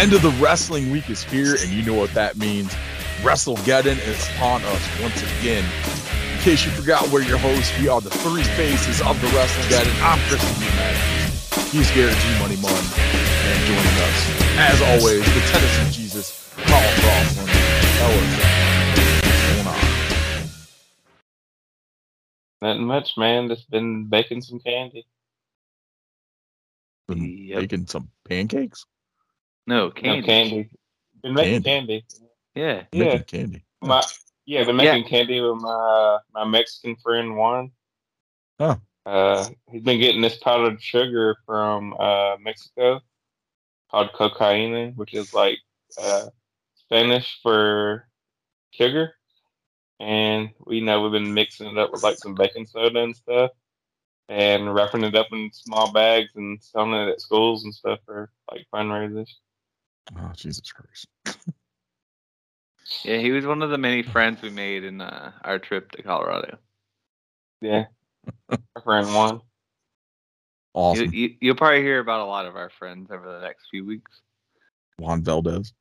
The end of the wrestling week is here, and you know what that means. WrestleGeddon is upon us once again. In case you forgot, we're your hosts. We are the three faces of the WrestleGeddon. I'm Chris Matt. He's Garrett G Money Mun, and joining us, as always, the Tennessee Jesus, Paul Crossland. What's going on? Nothing much, man. Just been baking some candy. Been Yep. making some pancakes? No, No candy. candy. Been making candy. Yeah. Yeah. Making candy. My yeah, been Yeah. making candy with my my Mexican friend Juan. Oh. Uh, he's been getting this powdered sugar from uh Mexico called cocaine, which is like uh Spanish for sugar. And we know we've been mixing it up with like some baking soda and stuff, and wrapping it up in small bags and selling it at schools and stuff for like fundraisers. Oh, Jesus Christ. Yeah, he was one of the many friends we made in uh, our trip to Colorado. Yeah, our friend Juan. You, Awesome. you, you'll probably hear about a lot of our friends over the next few weeks. Juan Valdez.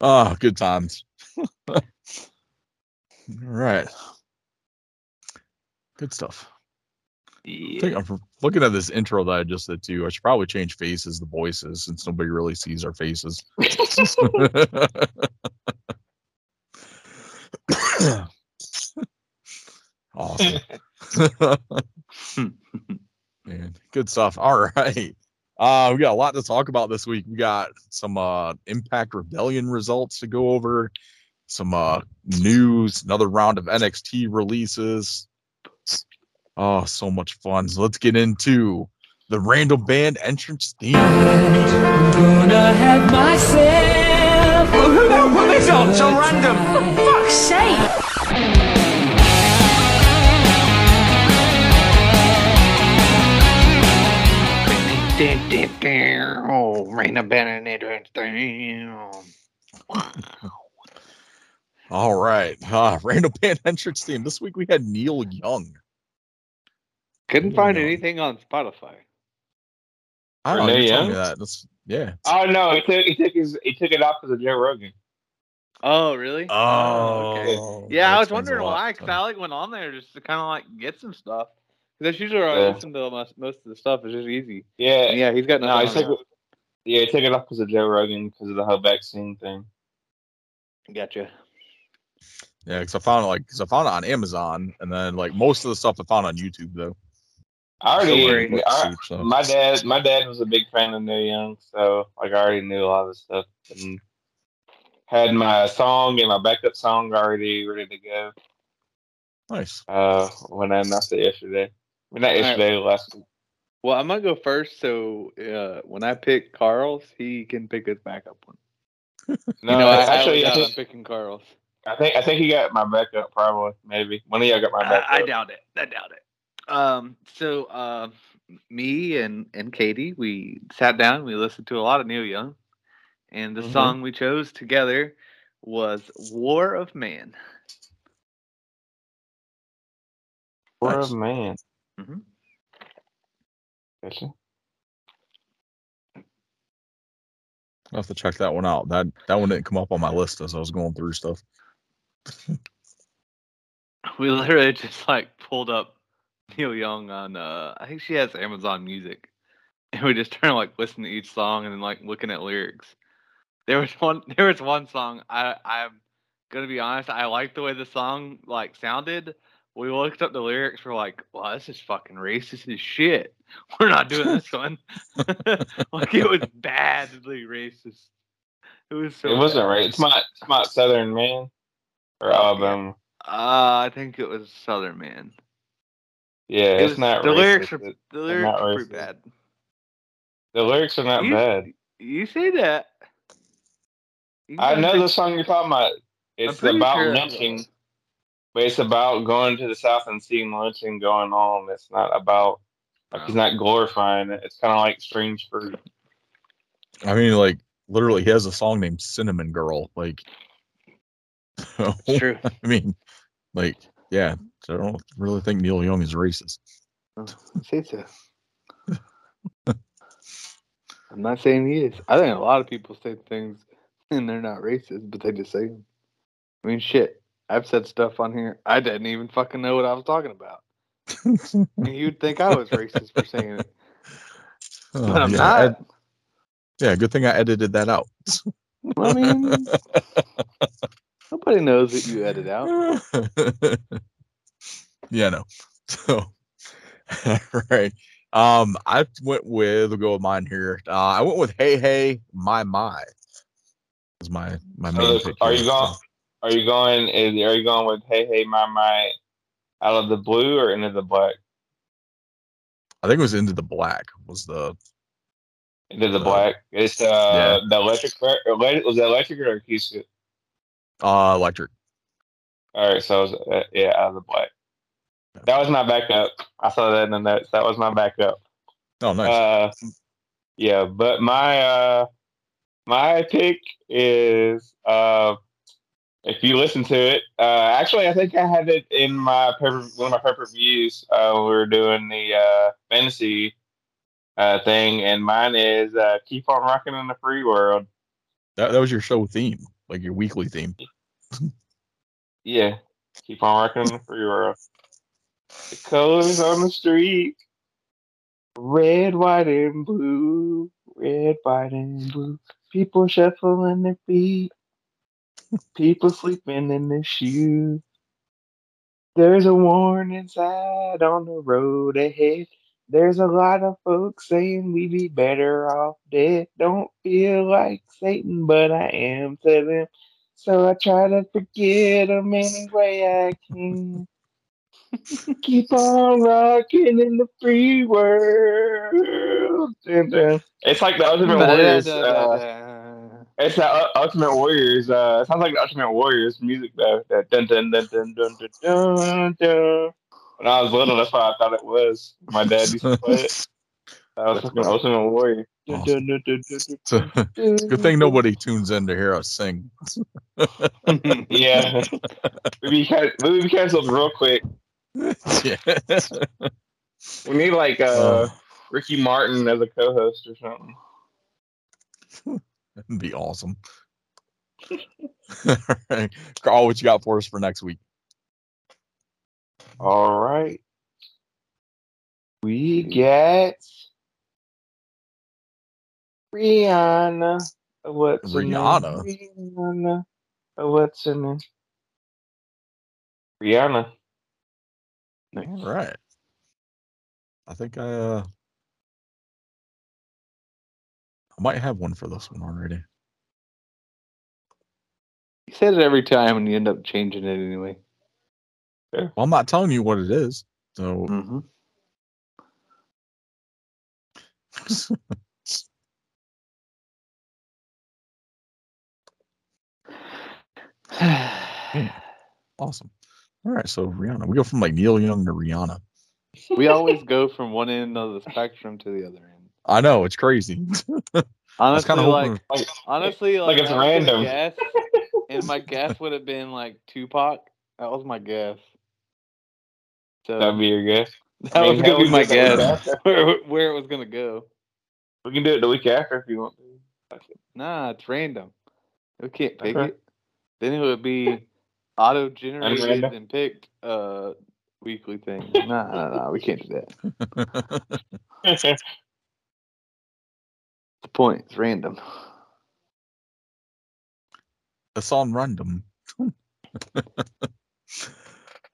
oh, good times. All right. Good stuff. I Yeah. think I'm looking at this intro that I just did too. I should probably change faces the voices since nobody really sees our faces. awesome. Man, good stuff. All right. Uh, we got a lot to talk about this week. We got some uh Impact Rebellion results to go over, some uh news, another round of NXT releases. Oh, so much fun. So let's get into the Randall Band entrance theme. Gonna have myself. Well, who the hell put this on? So random. For fuck's sake! Oh, rain a Benedict. All right. Uh Randall Band entrance theme. This week we had Neil Young. Couldn't Neil find anything on Spotify. I don't know. Renee You told me that. That's yeah. Oh no, he took he took his he took it off because of Joe Rogan. Oh, really? Oh, oh okay. Oh, Yeah, I was wondering lot. why, because I like went on there just to kind of like get some stuff. Because that's usually where I Yeah. listen to most, most of the stuff. It's just easy. Yeah, And yeah, he's got no, nothing. took on it. Yeah, he took it off because of Joe Rogan because of the whole vaccine thing. there. Gotcha. Yeah, because I found it like because I found it on Amazon, and then like most of the stuff I found on YouTube though. I already, worry. I- Search, so. my dad, my dad was a big fan of Neil Young, so like I already knew a lot of the stuff and had my song and my backup song already ready to go. Nice. Uh, when I announced it yesterday, well, not All right. yesterday, last week. Well, I'm gonna go first. So uh, when I pick Carl's, he can pick his backup one. No, you know, I, actually, I, I I'm think, picking Carl's. I think I think he got my backup probably maybe one of y'all got my I, backup. I doubt it. I doubt it. Um. So, uh, me and and Katie, we sat down. We listened to a lot of Neil Young, and the Mhm. song we chose together was "War of Man." War Nice. man. Mhm. Gotcha. I'll have to check that one out. That that one didn't come up on my list as I was going through stuff. We literally just like pulled up Neil Young on. uh I think she has Amazon Music, and we just turned to like listen to each song and then like looking at lyrics. There was one. There was one song. I I'm gonna be honest. I liked the way the song like sounded. We looked up the lyrics. We're like, "Wow, this is fucking racist as shit. We're not doing this one." like it was badly racist. It was so. it wasn't right. It's not. It's not Southern man or Oh. Alabama. Uh, I think it was Southern Man. Yeah, It it's was- not. the racist. lyrics are It- the lyrics are pretty bad. the lyrics are not You- bad. You say that. You I know the song you're talking about. It's about sure- lynching, but it's about going to the south and seeing lynching going on. It's not about like he's Oh. not glorifying it. It's kind of like Strange Fruit. I mean, like literally, he has a song named "Cinnamon Girl." Like, It's true. I mean, like, yeah. I don't really think Neil Young is racist. I Say so. I'm not saying he is. I think a lot of people say things and they're not racist, but they just say them. I mean, shit. I've said stuff on here. I didn't even fucking know what I was talking about. And you'd think I was racist for saying it, Oh, but I'm yeah, not. Ed- yeah, good thing I edited that out. I mean, nobody knows that you edit out. Yeah, no. So, right. Um, I went with we'll go with mine here. Uh, I went with Hey Hey My My. Is my my main So, pick. are you going? Are you going? Is are you going with Hey Hey My My out of the blue or into the black? I think it was Into the Black. Was the Into the Uh, black. It's uh yeah. the electric. Was it electric or acoustic? uh electric? All right, so was, uh, yeah, out of the black. That was my backup. I saw that in the notes. That was my backup. Oh, nice. Uh, yeah, but my uh, my pick is uh, if you listen to it. Uh, actually, I think I had it in my paper, one of my paper views. Uh, when we were doing the uh, fantasy uh, thing, and mine is uh, "Keep on Rocking in the Free World." that, that was your show theme, like your weekly theme. Yeah, keep on rocking in the free world. The colors on the street, red, white, and blue. Red, white, and blue. People shuffling their feet. People sleeping in their shoes. There's a warning sign on the road ahead. There's a lot of folks saying we'd be better off dead. Don't feel like Satan, but I am to them. So I try to forget them any way I can. Keep on rocking in the free world. It's like the Ultimate Warriors. Uh, it's the Ultimate Warriors. Uh, it sounds like the Ultimate Warriors music though. That dun dun dun dun dun dun dun. dun. When I was little, that's what I thought it was. My dad used to play it. I was fucking Ultimate Warrior. It's, a, it's a good thing nobody tunes in to hear us sing. yeah, we be, can- we be canceled real quick yeah. We need like uh, Uh, Ricky Martin as a co-host or something. that'd be awesome. All right. Carl, what you got for us for next week? All right, we get Rihanna. What's? Rihanna? Rihanna. What's her name? Rihanna. All right. I think I uh I might have one for this one already. You said it every time, and you end up changing it anyway. Well, I'm not telling you what it is. So Mm-hmm. awesome. All right, so Rihanna. We go from like Neil Young to Rihanna. we always go from one end of the spectrum to the other end. I know it's crazy. Honestly, kind of like. Like, honestly, like like, it's I random. Guess, and my guess would have been like Tupac. That was my guess. So that'd be your guess. that I mean, was gonna be my can do that guess where, where it was gonna go. We can do it the week after if you want to. Nah, it's random. We can't pick Okay. it. Then it would be auto generated and picked uh weekly thing. Nah, nah, nah, we can't do that. The point is random. it's on random.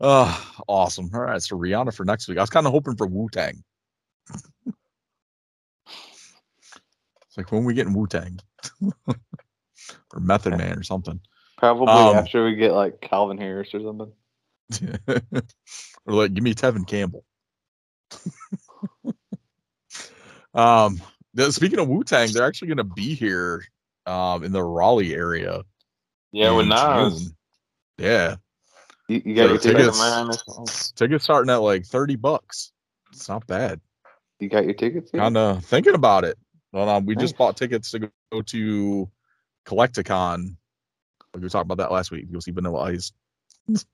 uh awesome. All right, so Rihanna for next week. I was kind of hoping for Wu Tang. It's like when we getting Wu Tang or Method Man or something. Probably Um, after we get like Calvin Harris or something. or like give me Tevin Campbell. um th- speaking of Wu Tang, they're actually gonna be here um in the Raleigh area. yeah, with Nas. June. Yeah. You, you got your So tickets. tickets- Tickets starting at like 30 bucks. It's not bad. You got your tickets. Kind of thinking about it. Well, um, we just bought tickets to go to Collecticon. Like were talking about that last week. You'll see Vanilla Ice. Nice,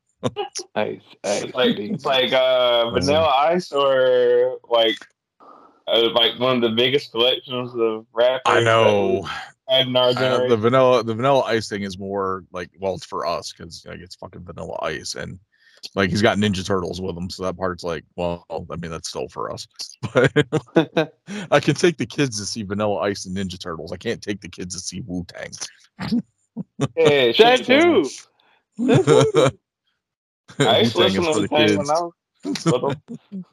nice, It's like it's like uh, Vanilla Ice or like uh, like one of the biggest collections of rappers. I know. that Had in our Uh, generation. the vanilla the vanilla ice thing is more like well it's for us because like it's fucking vanilla ice and like he's got ninja turtles with him so that part's like well i mean that's still for us but i can take the kids to see vanilla ice and ninja turtles i can't take the kids to see wu-tang yeah, that shit, too. I used to listen to the kids when I was little.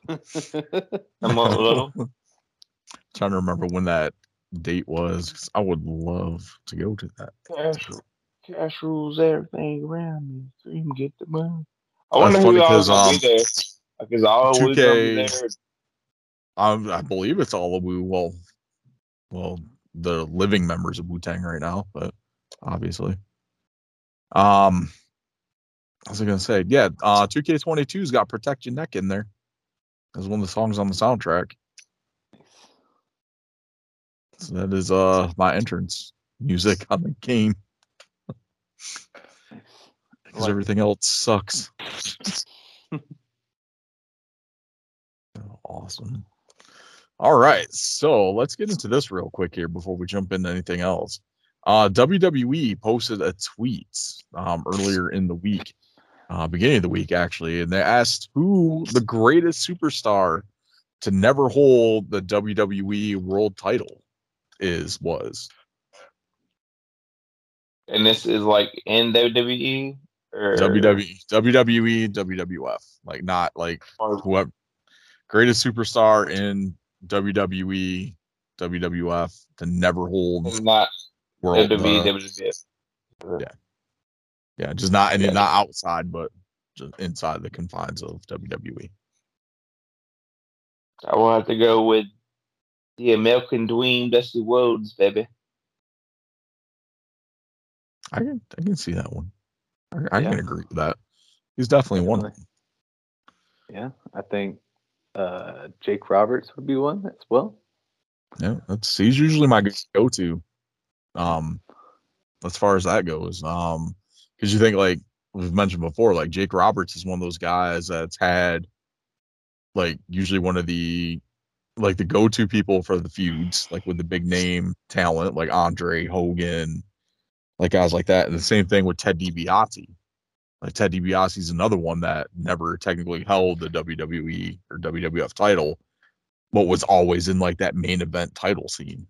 somewhat little. trying to remember when that date was 'cause i would love to go to that Cash, cash rules everything around me. So you can get the money. I That's wonder funny who all 'cause, gonna um, be there. Like, is all gonna be 2K there? Um, I believe it's all of Wu. Well, well, the living members of Wu Tang right now, but obviously. Um, I was gonna say, yeah, uh, 2K22's got "Protect Your Neck" in there as one of the songs on the soundtrack. So that is uh my entrance music on the game because Like- everything else sucks. Awesome. All right, so let's get into this real quick here before we jump into anything else. Uh, WWE posted a tweet um, earlier in the week, uh, beginning of the week actually, and they asked who the greatest superstar to never hold the WWE World Title is was. And this is like in WWE or WWE, WWE, WWF, like not like whoever greatest superstar in WWE, WWF to never hold not world. WWE, uh, WWF. yeah. yeah, just not Yeah. not outside, but just inside the confines of. WWE. I will have to go with the American Dream, Dusty Rhodes, baby. I can I can see that one. I, I Yeah. can agree with that. He's definitely one of them. Yeah, I think uh, Jake Roberts would be one as well. Yeah, that's he's usually my go to. Um, as far as that goes, um, because you think like we've mentioned before, like Jake Roberts is one of those guys that's had like usually one of the like the go to people for the feuds, like with the big name talent, like Andre Hogan, like guys like that. And the same thing with Ted DiBiase. Like Ted DiBiase's another one that never technically held the WWE or WWF title, but was always in like that main event title scene.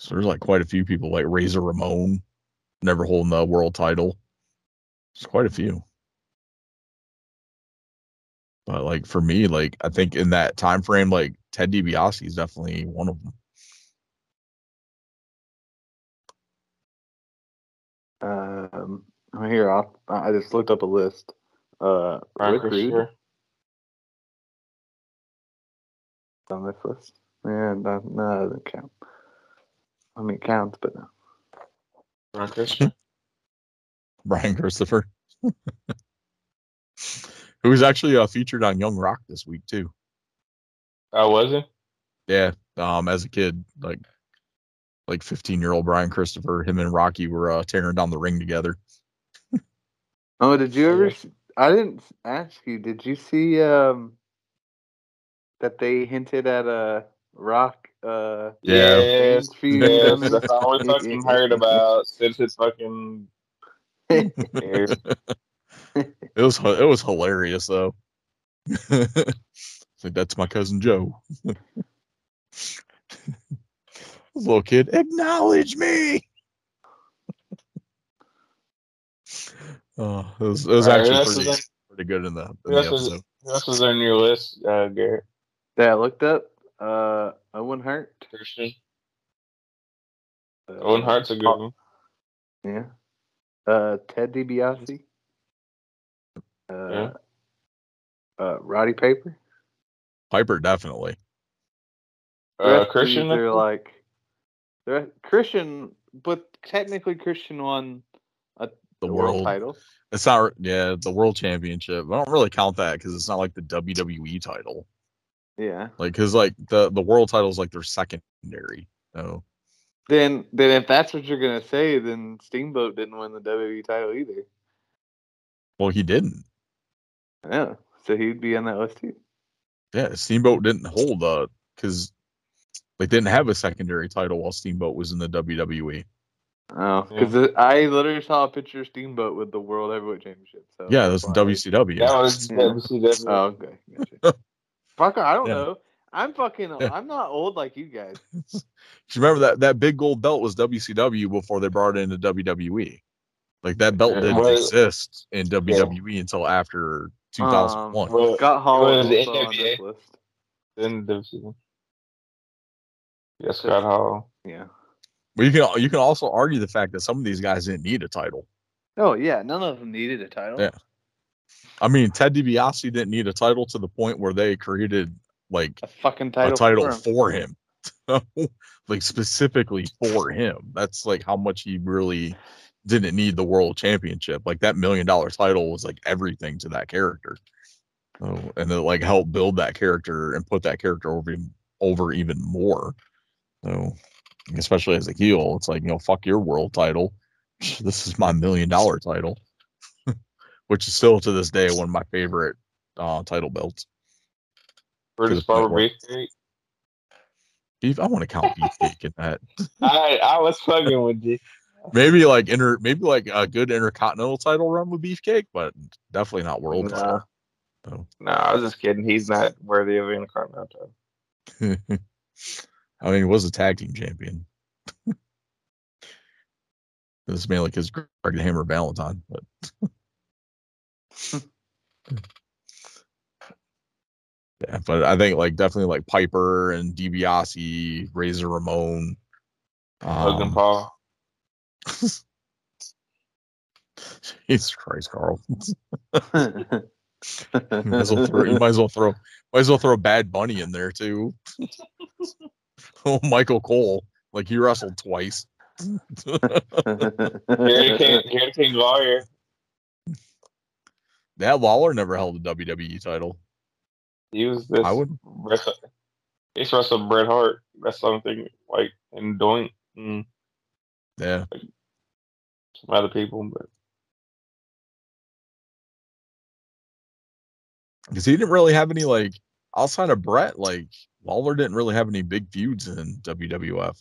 So there's like quite a few people like Razor Ramon, never holding the world title. There's quite a few. But like for me, like I think in that time frame, like Ted DiBiase is definitely one of them. Um, here, I'll, I just looked up a list. Uh, Brian Rick Rude Christopher. on this list. Yeah, no, no, that doesn't count. I mean, it counts, but no. Brian Christopher. Brian Christopher. Who was actually uh, featured on Young Rock this week too. Oh, was he? Yeah, um, as a kid, like like 15 year old Brian Christopher, him and Rocky were uh, tearing down the ring together. Oh, did you ever? yeah. s- I didn't ask you. Did you see um that they hinted at a Rock? Uh, Yeah. Yes. fans Yes, that's all we fucking heard about since it's fucking. It was it was hilarious though. it's like that's my cousin Joe. This little kid, acknowledge me. oh, it was it was All right, actually that's pretty, pretty good in the, in the was- episode. Who else was on your list, uh, Garrett? that I looked up. Uh, Owen Hart. Christian. Uh, Owen Hart's a good one. Yeah. Uh, Ted DiBiase. Uh, Yeah. uh, Roddy Piper. Piper definitely. The Uh, rest of these Christian. are like they're Christian, but technically Christian won The, the world. world title. It's not yeah, the world championship. I don't really count that because it's not like the WWE title. Yeah. Like because like the the world title is like their secondary. So Then, then if that's what you're gonna say, then Steamboat didn't win the WWE title either. well he didn't. Yeah, so he'd be on that list too. Yeah, Steamboat didn't hold uh because they didn't have a secondary title while Steamboat was in the. WWE. Oh, because I literally saw a picture of Steamboat with the World Heavyweight Championship. So Yeah, that's in why- WCW. That was Yeah. WCW. Oh, okay. Gotcha. Fuck, I don't Yeah. know. I'm fucking. Yeah. I'm not old like you guys. Do you remember that that big gold belt was WCW before they brought it into WWE? Like that belt Yeah. didn't Well, exist in WWE until after um, 2001. Well, Scott Hall was is the also on this NWA. list. Then WCW. Yeah, Scott Hall. Yeah. But you can you can also argue the fact that some of these guys didn't need a title. Oh yeah, none of them needed a title. Yeah. I mean, Ted DiBiase didn't need a title to the point where they created like A fucking title. a title for him. for him, like specifically for him. That's like how much he really didn't need the world championship. Like that million dollar title was like everything to that character. So, and it like helped build that character and put that character over over even more. So, especially as a heel, it's like you know, fuck your world title. This is my million dollar title, which is still to this day one of my favorite uh, title belts. Brutus Barber. Beefcake. Beef, I want to count beefcake in that. I I was fucking with you. maybe like inter maybe like a good intercontinental title run with beefcake but definitely not world Nah. title So, No, I was just kidding. He's not worthy of being a Continental. i mean he was a tag team champion this man like his greg the hammer valentine but yeah but i think like definitely like piper and DiBiase, razor ramon Logan um, Paul. jesus christ carl You might as well throw, you might as well throw might as well throw Bad Bunny in there too. oh, Michael Cole, like he wrestled twice. The King, the King Lawler. That Lawler never held a WWE title. He was this. I would. wrestle- He's wrestled Bret Hart. That's something like and Doink and Yeah, some other people, but because he didn't really have any like outside of Bret. Like Lawler didn't really have any big feuds in WWF.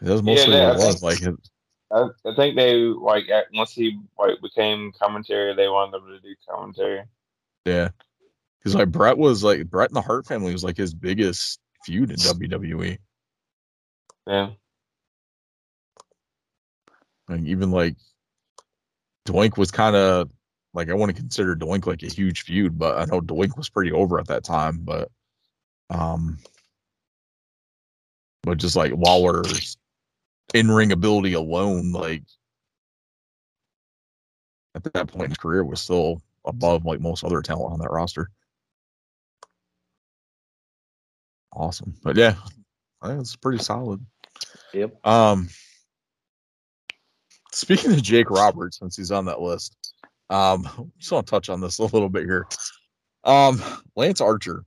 That was mostly yeah, what it was. Like his- I, I think they like once he like became commentary, they wanted him to do commentary. yeah, because like Bret was like Bret and the Hart family was like his biggest feud in. WWE. Yeah, Like even like Doink was kind of like I want to consider Doink like a huge feud, but I know Doink was pretty over at that time. But um, but just like Lawler's in ring ability alone, like at that point in his career, was still above like most other talent on that roster. Awesome, but yeah, it's pretty solid. Yep. Um, speaking of Jake Roberts, since he's on that list, um, just want to touch on this a little bit here. Um, Lance Archer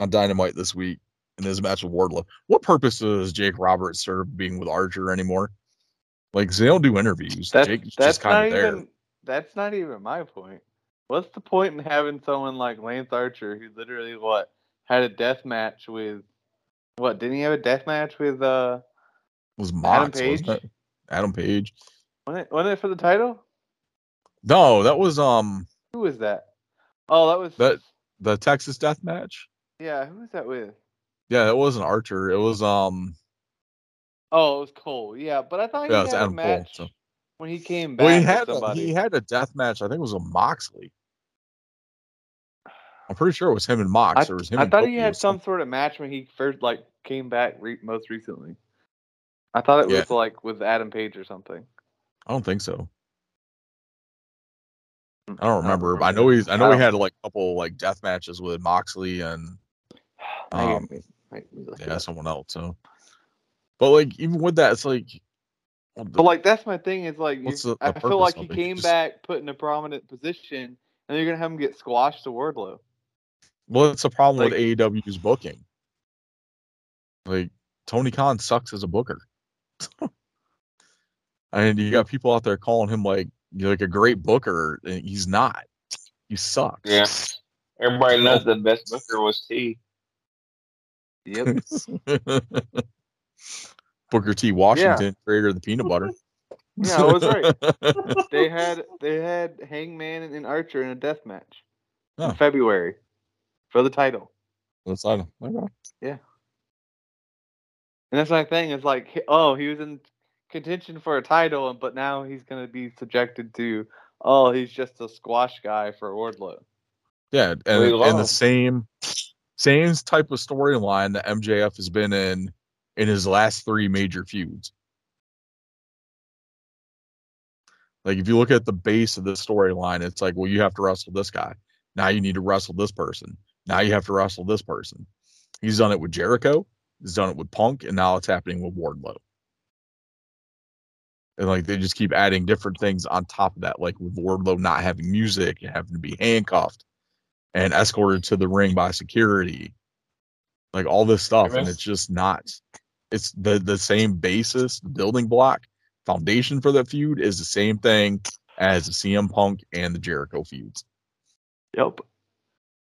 on Dynamite this week in his match with Wardlow. What purpose does Jake Roberts serve being with Archer anymore? Like they don't do interviews. That's Jake's that's just kind of there. even that's not even my point. What's the point in having someone like Lance Archer who literally what had a death match with what didn't he have a death match with uh It was Mox, Page? Adam Page. wasn't it, wasn't it for the title? No, that was um Who was that? Oh, that was That- the Texas Death Match. yeah. Who was that with? Yeah, it wasn't Archer. It was um Oh, it was Cole. Yeah, but I thought he Yeah, had it's a Adam Cole, match so- when he came back. well he had a, he had a death match. I think it was a Moxley. I'm pretty sure it was him and Mox. I, or was him I thought Cody he had some sort of match when he first like came back re- most recently. I thought it Yeah. was like with Adam Page or something. I don't think so. Mm, I don't remember. but I know he's. I know I he had like a couple like death matches with Moxley and Um, Maybe- maybe look yeah someone else. So, but like even with that, it's like. well, the- But like that's my thing is like What's you- the- I feel like he it? came Just- back put in a prominent position and you're gonna have him get squashed to Wardlow. well, it's a problem like- with AEW's booking. Like Tony Khan sucks as a booker. and you got people out there calling him like you're like a great booker, and he's not. He sucks. yeah. Everybody knows the best booker was T. Yep. Booker T. Washington, creator of the peanut butter. Yeah, I was right. they had they had Hangman and Archer in a death match Oh. in February for the title. That's not okay. And that's my thing. It's like, oh, he was in contention for a title, but now he's going to be subjected to, oh, he's just a squash guy for Wardlow. Yeah, and, and the same same type of storyline that MJF has been in in his last three major feuds. Like if you look at the base of the storyline, it's like, well, you have to wrestle this guy. Now you need to wrestle this person. Now you have to wrestle this person. He's done it with Jericho. He's done it with Punk, and now it's happening with Wardlow. And like they just keep adding different things on top of that, like with Wardlow not having music and having to be handcuffed and escorted to the ring by security. Like all this stuff, and it's just not. It's the the same basis, building block, foundation for that feud is the same thing as the CM Punk and the Jericho feuds. Yep.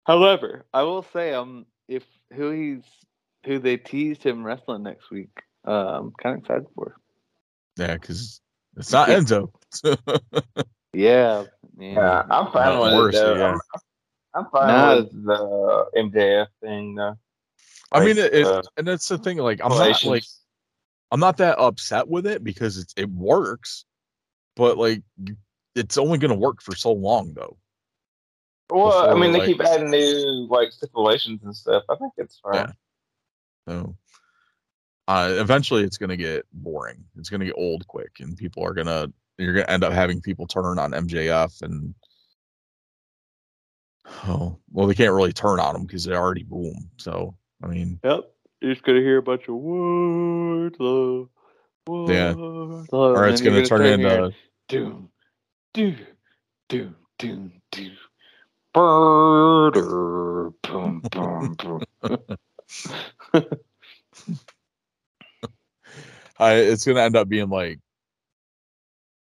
However, I will say, um, if who he's who they teased him wrestling next week, um, kind of excited for. Yeah, because it's not Yeah. Enzo. Yeah, Yeah, I'm fine with it. Though. yeah. I'm, I'm fine Nah. with the MJF thing. Though. I mean, Like, it, it- uh, and that's the thing. Like, I'm not like I'm not that upset with it because it's it works, but like it's only going to work for so long though. Well, I before, mean, they like- keep adding new like stipulations and stuff. I think it's fine. Yeah. So uh, eventually it's going to get boring. It's going to get old quick, and people are going to you're going to end up having people turn on MJF and oh well, they can't really turn on them because they already boom. So I mean, Yep. You're just gonna hear a bunch of Wardlow. Yeah. Wardlow, or it's going to you're turn start hearing into doom, doom, doom, doom, doom. Brrrr, boom, boom, boom. I, it's going to end up being like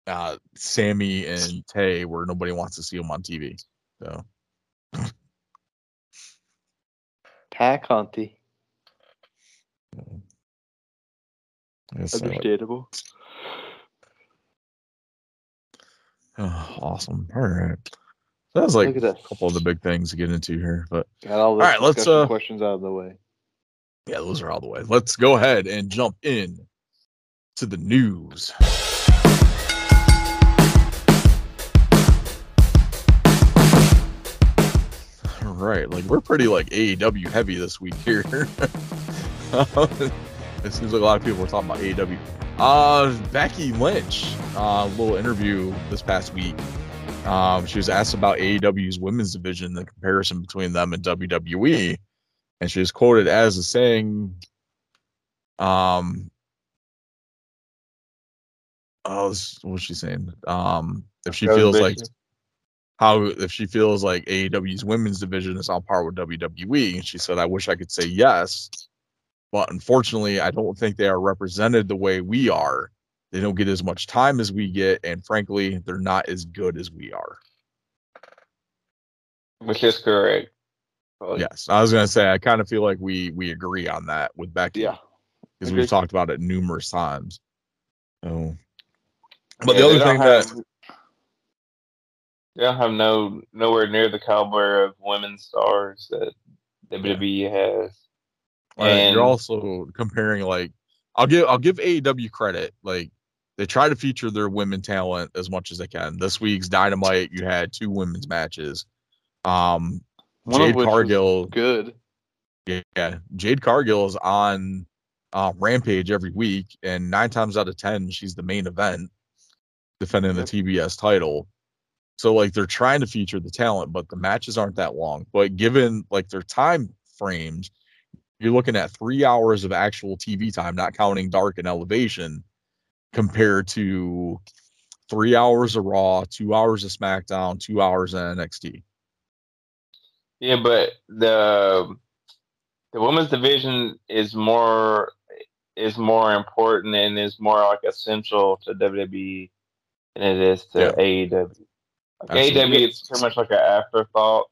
uh Sammy and Tay, where nobody wants to see them on TV. So Tack Hunty. Understandable. oh, awesome. All right. That was like a couple of the big things to get into here, but Got all All right, let's, uh, questions out of the way. yeah, those are all the way. Let's go ahead and jump in to the news. Right, like we're pretty like AEW heavy this week here. it seems like a lot of people were talking about AEW. Uh, Becky Lynch, uh, little interview this past week. Um, she was asked about AEW's women's division, the comparison between them and WWE, and she was quoted as saying, um, oh, this- what was she saying? Um, if she feels like. How if she feels like AEW's women's division is on par with WWE, and she said, "I wish I could say yes, but unfortunately, I don't think they are represented the way we are. They don't get as much time as we get, and frankly, they're not as good as we are." which is correct. Well, Yes, I was gonna say I kind of feel like we we agree on that with Becky. Yeah. because we've talked about it numerous times. So, but yeah, the other thing have, that they don't have no nowhere near the caliber of women stars that WWE has. Right, And you're also comparing like I'll give I'll give AEW credit. Like they try to feature their women talent as much as they can. This week's Dynamite, you had two women's matches. Um One Jade Cargill, Good. yeah, Jade Cargill is on uh, Rampage every week, and nine times out of ten, she's the main event defending the TBS title. So like they're trying to feature the talent, but the matches aren't that long. But given like their time frames, you're looking at three hours of actual TV time, not counting dark and elevation, compared to three hours of Raw, two hours of SmackDown, two hours of NXT. Yeah, but the the women's division is more is more important and is more like essential to WWE than it is to Yeah. AEW. AEW, it's pretty much like an afterthought.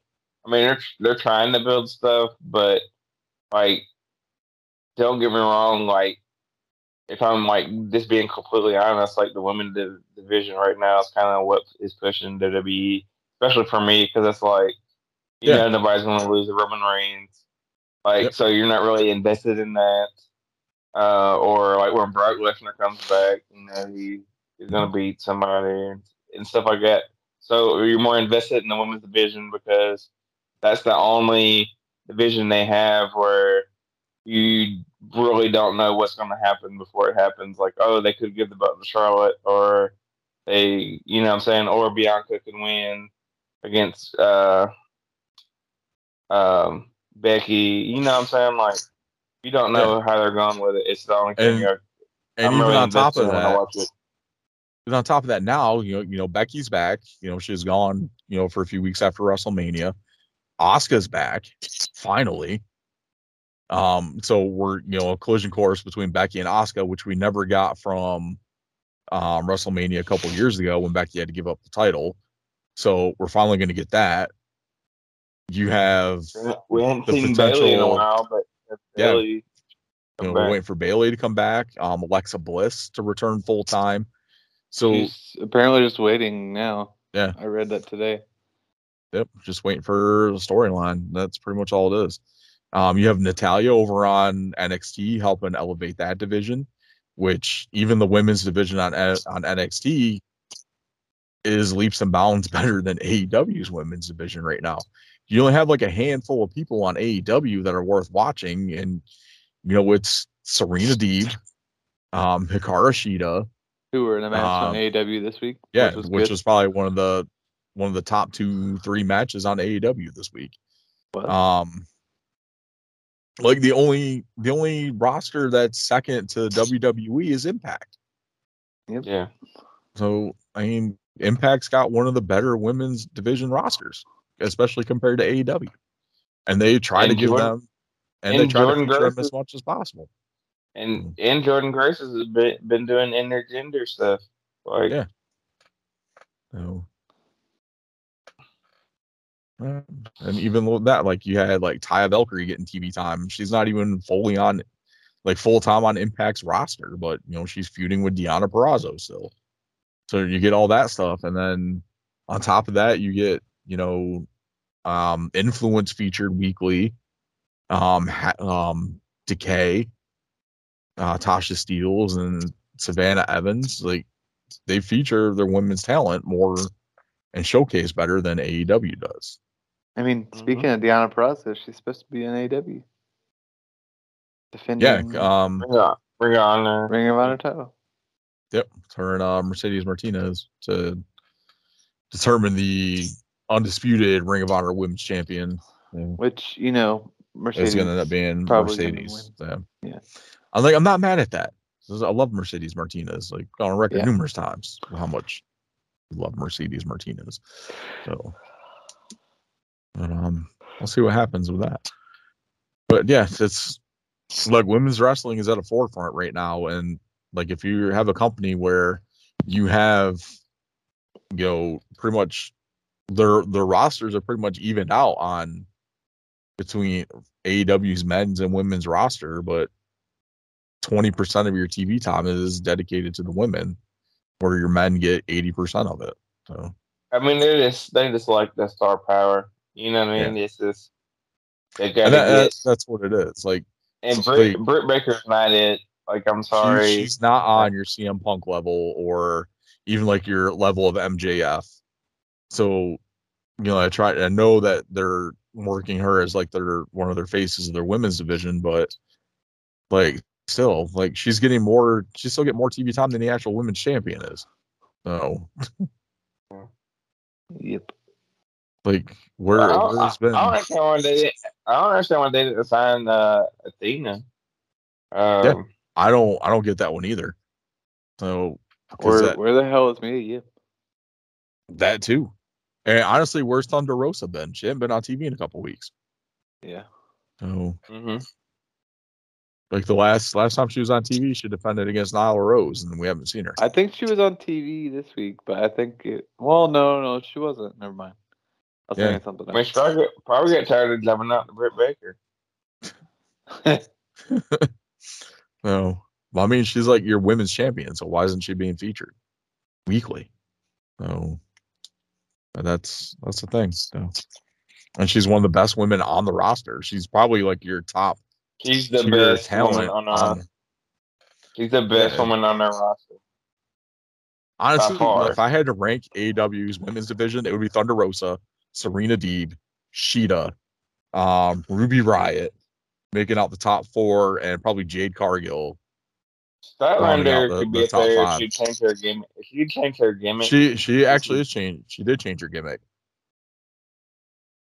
I mean, they're they're trying to build stuff, but like, don't get me wrong. Like, if I'm like just being completely honest, like the women div- division right now is kind of what is pushing WWE, especially for me, because it's like, you Yeah. know, nobody's going to lose the Roman Reigns. Like, Yep. so you're not really invested in that. Uh, or like when Brock Lesnar comes back, you know, he is going to beat somebody and, and stuff like that. So you're more invested in the women's division because that's the only division they have where you really don't know what's going to happen before it happens. Like, oh, they could give the belt to Charlotte, or they, you know, what I'm saying, or Bianca can win against uh, um, Becky. You know, what I'm saying, like, you don't know how they're going with it. It's the only thing. And- And I'm even really on top of that. And on top of that, now you know, you know, Becky's back. You know, she's gone. You know, for a few weeks after WrestleMania. Asuka's back finally. Um, so we're you know a collision course between Becky and Asuka, which we never got from um, WrestleMania a couple years ago when Becky had to give up the title. So we're finally going to get that. You have We haven't the seen Bayley in a while, but Yeah. Bayley. you know, we're waiting for Bayley to come back. Um, Alexa Bliss to return full time. So She's apparently just waiting now. Yeah. I read that today. Yep, just waiting for the storyline. That's pretty much all it is. Um, you have Natalya over on NXT helping elevate that division, which even the women's division on on NXT is leaps and bounds better than AEW's women's division right now. You only have like a handful of people on AEW that are worth watching, and you know it's Serena Deeb, um, Hikaru Shida, Who were in a match on Um, AEW this week? yeah, which was which was probably one of the one of the top two three matches on AEW this week. What? Um, like the only the only roster that's second to WWE is Impact. Yeah. So I mean, Impact's got one of the better women's division rosters, especially compared to AEW, and they try to And give Jordynne- them and, they try Jordynne to feature them as much as possible. And and Jordynne Grace has been, been doing intergender stuff. Like Yeah. So, and even with that, like you had like Taya Valkyrie getting TV time. She's not even fully on, like full time on Impact's roster, but you know she's feuding with Deonna Purrazzo still. So you get all that stuff, and then on top of that, you get you know, um, influence featured weekly, um, ha- um, Decay, uh, Tasha Steelz, and Savannah Evans. Like they feature their women's talent more and showcase better than AEW does. I mean, Mm-hmm. speaking of Deonna Purrazzo, she's supposed to be in AEW. Yeah, Defending um, bring on, bring on there. Ring of Honor title. yep, it's her and uh, Mercedes Martinez to determine the undisputed Ring of Honor Women's Champion. Yeah, Which, you know, Mercedes is gonna end up being Mercedes. So. Yeah. I'm like, I'm not mad at that. I love Mercedes Martinez. Like on record Yeah. numerous times how much I love Mercedes Martinez. So, but, um, we'll see what happens with that. But yeah, it's like women's wrestling is at a forefront right now, and like if you have a company where you have, you know, pretty much their their rosters are pretty much evened out on between AEW's men's and women's roster, but 20% of your TV time is dedicated to the women, where your men get 80% of it. So, I mean, they just they just like the star power. You know what I mean? It's just they got that, that's, that's what it is. Like, And like- Britt, Britt Baker's not it. Like I'm she- sorry. she's not on your CM Punk level or even like your level of MJF. So, you know, I try, I know that they're working her as like their one of their faces of their women's division, but like, still, like, she's getting more, she still get more TV time than the actual women's champion is. So, Yep. like, where, I, don't- where's been? I don't understand why they. didn't- I don't understand why they didn't uh, Athena. Um, Yeah. I don't I don't get that one either. so Where, that, where the hell is me? Yep. that too. And honestly, where's Thunder Rosa been? She hasn't been on TV in a couple weeks. Yeah. So mhm. Like the last last time she was on TV, she defended against Nyla Rose, and we haven't seen her. I think she was on TV this week, but I think it. Well, no, no, she wasn't. Never mind. I was Yeah. thinking something I mean, else. she probably get, probably get tired of jumping out to Britt Baker. No, well, I mean, she's like your women's champion, so why isn't she being featured weekly? So but that's that's the thing. So, and she's one of the best women on the roster. She's probably like your top She's the tier best woman on our. on- she's the best Yeah. woman on our roster. Honestly, if I had to rank AEW's women's division, it would be Thunder Rosa, Serena Deeb, Shida, um, Ruby Riott, making out the top four, and probably Jade Cargill. Statlander the- could be the top there five. she changed her gimmick. She changed her gimmick, She she actually is changed. She did change her gimmick,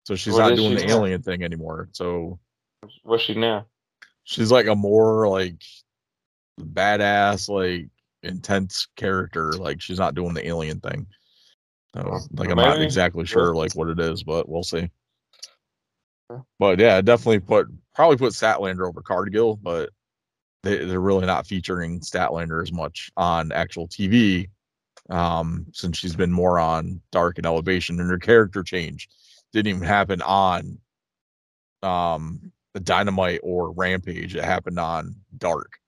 so she's What not doing she the now? alien thing anymore. So what's she now? She's like a more like badass, like intense character. Like she's not doing the alien thing. So like I'm not exactly sure like what it is, but we'll see. But yeah, definitely put probably put Statlander over Cargill, but they they're really not featuring Statlander as much on actual TV. Um, since she's been more on Dark and Elevation, and her character change didn't even happen on um the Dynamite or Rampage. that happened on Dark.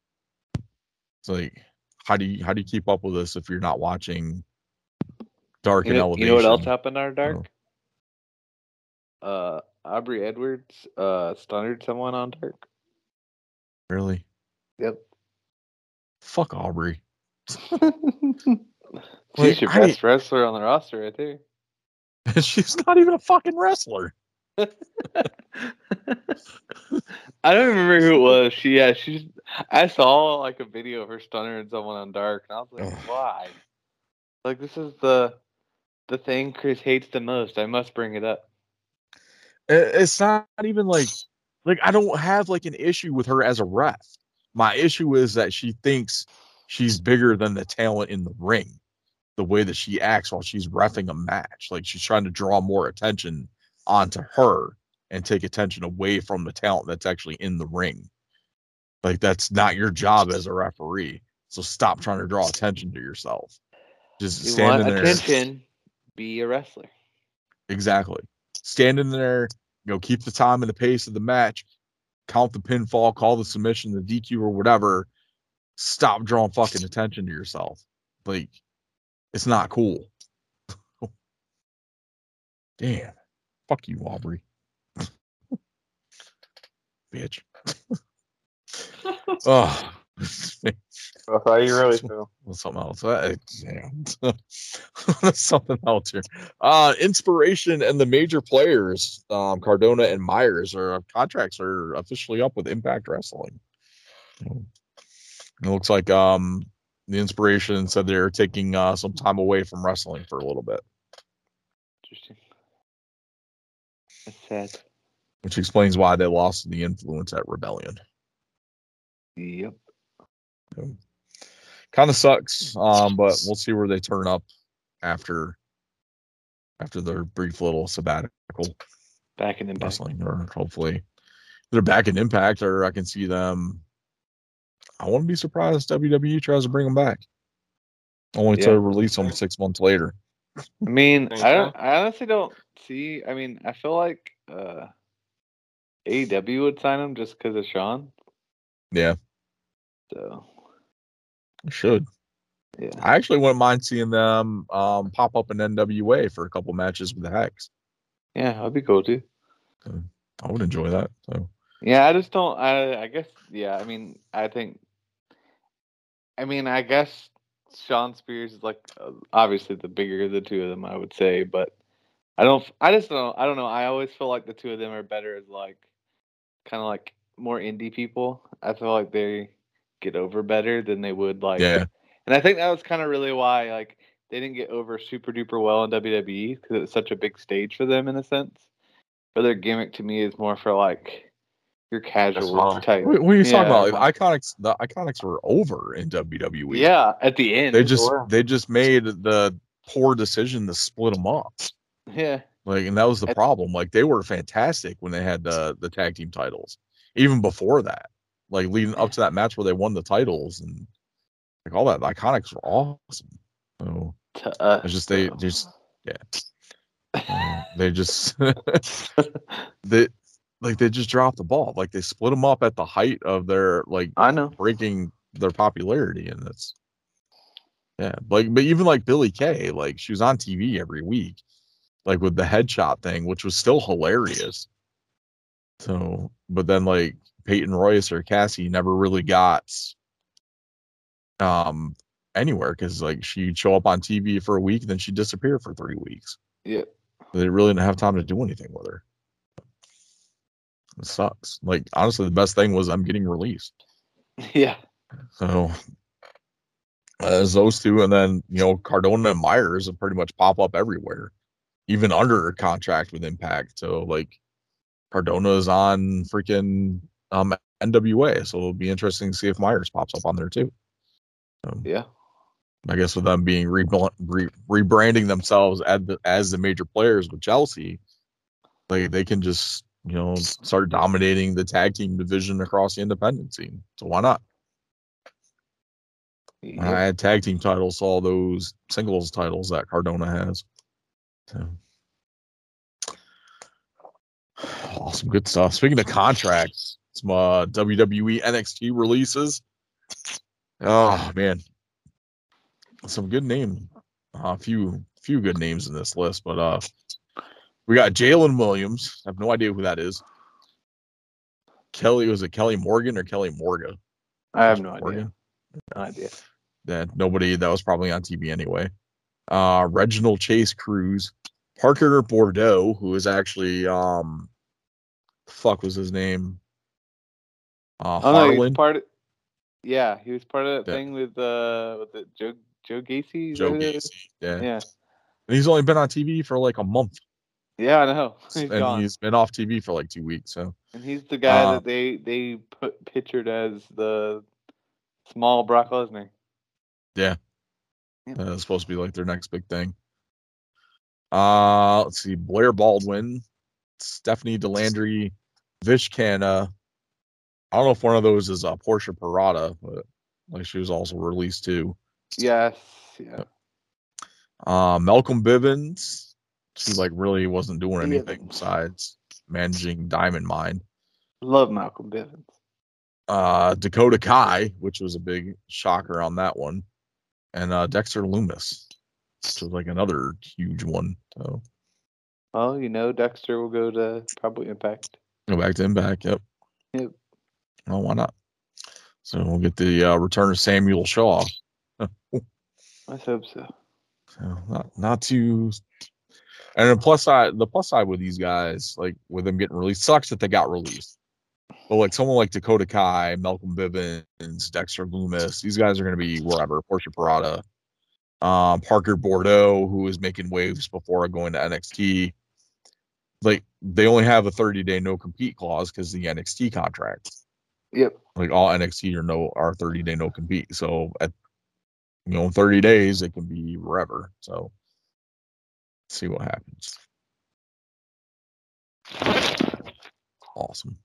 It's like how do you how do you keep up with this if you're not watching Dark You and know, Elevation? you know what else happened on dark? Oh. Uh, Aubrey Edwards uh stunned someone on dark. Really? Yep. Fuck Aubrey. She's your I- best wrestler on the roster right there. She's not even a fucking wrestler. I don't remember who it was. She yeah, she's I saw like a video of her stunning someone on dark and I was like, Ugh. why? Like this is the the thing Chris hates the most. I must bring it up. It's not even like like I don't have like an issue with her as a ref. My issue is that she thinks she's bigger than the talent in the ring. The way that she acts while she's refing a match, like she's trying to draw more attention onto her and take attention away from the talent that's actually in the ring. Like that's not your job as a referee. So stop trying to draw attention to yourself. Just You standing want there. attention, be a wrestler. Exactly. Standing there, you know, keep the time and the pace of the match, count the pinfall, call the submission, the DQ or whatever. Stop drawing fucking attention to yourself. Like, it's not cool. Damn. Fuck you, Aubrey. Bitch. oh. That's how you really feel. Something else. Uh, damn. That's something else here. Uh, inspiration and the major players, um, Cardona and Myers, are contracts are officially up with Impact Wrestling. So, It looks like um the inspiration said they're taking uh some time away from wrestling for a little bit, Interesting. That's sad. which explains why they lost the influence at Rebellion. Yep. Kind of sucks, um, but we'll see where they turn up after after their brief little sabbatical. Back in Impact. wrestling, or hopefully they're back in Impact, or I can see them. I wouldn't be surprised if WWE tries to bring them back, only Yeah. to release them six months later. I mean, I don't. I honestly don't see. I mean, I feel like uh, AEW would sign him just because of Shawn. Yeah, So they should. yeah, I actually wouldn't mind seeing them um, pop up in NWA for a couple matches with the Hex. yeah, that'd be cool too. I would enjoy that. So Yeah, I just don't. I I guess. Yeah, I mean, I think. I mean, I guess Shawn Spears is like uh, obviously the bigger of the two of them. I would say, but I don't. I just don't. I don't know. I always feel like the two of them are better as like, kind of like more indie people. I feel like they get over better than they would like. yeah, And I think that was kind of really why like they didn't get over super duper well in WWE because it's such a big stage for them in a sense. But their gimmick to me is more for like your casual type. what, what are you talking about? Like, iconics, the iconics were over in WWE. Yeah, at the end. they just were. they just made the poor decision to split them up. yeah. Like, and that was the And- problem. Like, they were fantastic when they had the the tag team titles. Even before that, like leading up to that match where they won the titles and like all that, the iconics were awesome. So To us, it's just they just yeah. Uh, They just they like they just dropped the ball. Like they split them up at the height of their like I know. breaking their popularity, and it's yeah. Like, but even like Billy Kay, like she was on TV every week, like with the headshot thing, which was still hilarious. So, but then like Peyton Royce or Cassie never really got um anywhere because like she'd show up on TV for a week and then she'd disappear for three weeks. Yeah. They really didn't have time to do anything with her. It sucks. Like honestly, the best thing was I'm getting released. Yeah. So as those two, and then you know Cardona and Myers will pretty much pop up everywhere, even under contract with Impact. So like Cardona is on freaking um NWA, so it'll be interesting to see if Myers pops up on there too. So, Yeah. I guess with them being re- re- rebranding themselves as the, as the major players with Chelsea, like they can just you know start dominating the tag team division across the independent scene. So why not? When I add tag team titles all those singles titles that Cardona has. So awesome, good stuff. Speaking of contracts, some uh, WWE NXT releases. Oh man, some good name. A uh, few few good names in this list, but uh, we got Jalen Williams. I have no idea who that is. Kelly was it Kelly Morgan or Kelly Morga? I have no idea. No idea. that nobody that was probably on TV anyway. Uh Reginald Chase Cruz, Parker Boudreaux, who is actually um fuck was his name? Uh Oh Harland, part of. Yeah, he was part of that Yeah. thing with uh with the Joe Joe Gacy. Joe that who it is? Gacy. Yeah. Yeah. And he's only been on TV for like a month. Yeah, I know. He's and gone. he's been off TV for like two weeks. So And he's the guy Uh, that they they put pictured as the small Brock Lesnar. Yeah. Yeah. it's supposed to be like their next big thing. Uh let's see, Blair Baldwin, Stephanie Delandry, Vish Khanna. I don't know if one of those is uh, Persia Pirotta, but like she was also released too. Yes. Yeah. Uh, Malcolm Bivens, she like really wasn't doing Yeah. anything besides managing Diamond Mine. Love Malcolm Bivens. Uh, Dakota Kai, which was a big shocker on that one, and uh, Dexter Lumis, which was like another huge one. So Well, you know, Dexter will go to probably Impact. go back to Impact. Yep. Yep. Well, why not? So we'll get the uh, return of Samuel Shaw. I hope so. So not not too. And the plus side, the plus side with these guys, like with them getting released, sucks that they got released. But like someone like Dakota Kai, Malcolm Bivens, Dexter Lumis, these guys are going to be wherever. Persia Pirotta, um, Parker Boudreaux, who is making waves before going to NXT. Like they only have a 30 day no compete clause because the NXT contract. Yep. Like all NXT are no are 30 day no compete. So at you know 30 days it can be wherever. So see what happens. Awesome.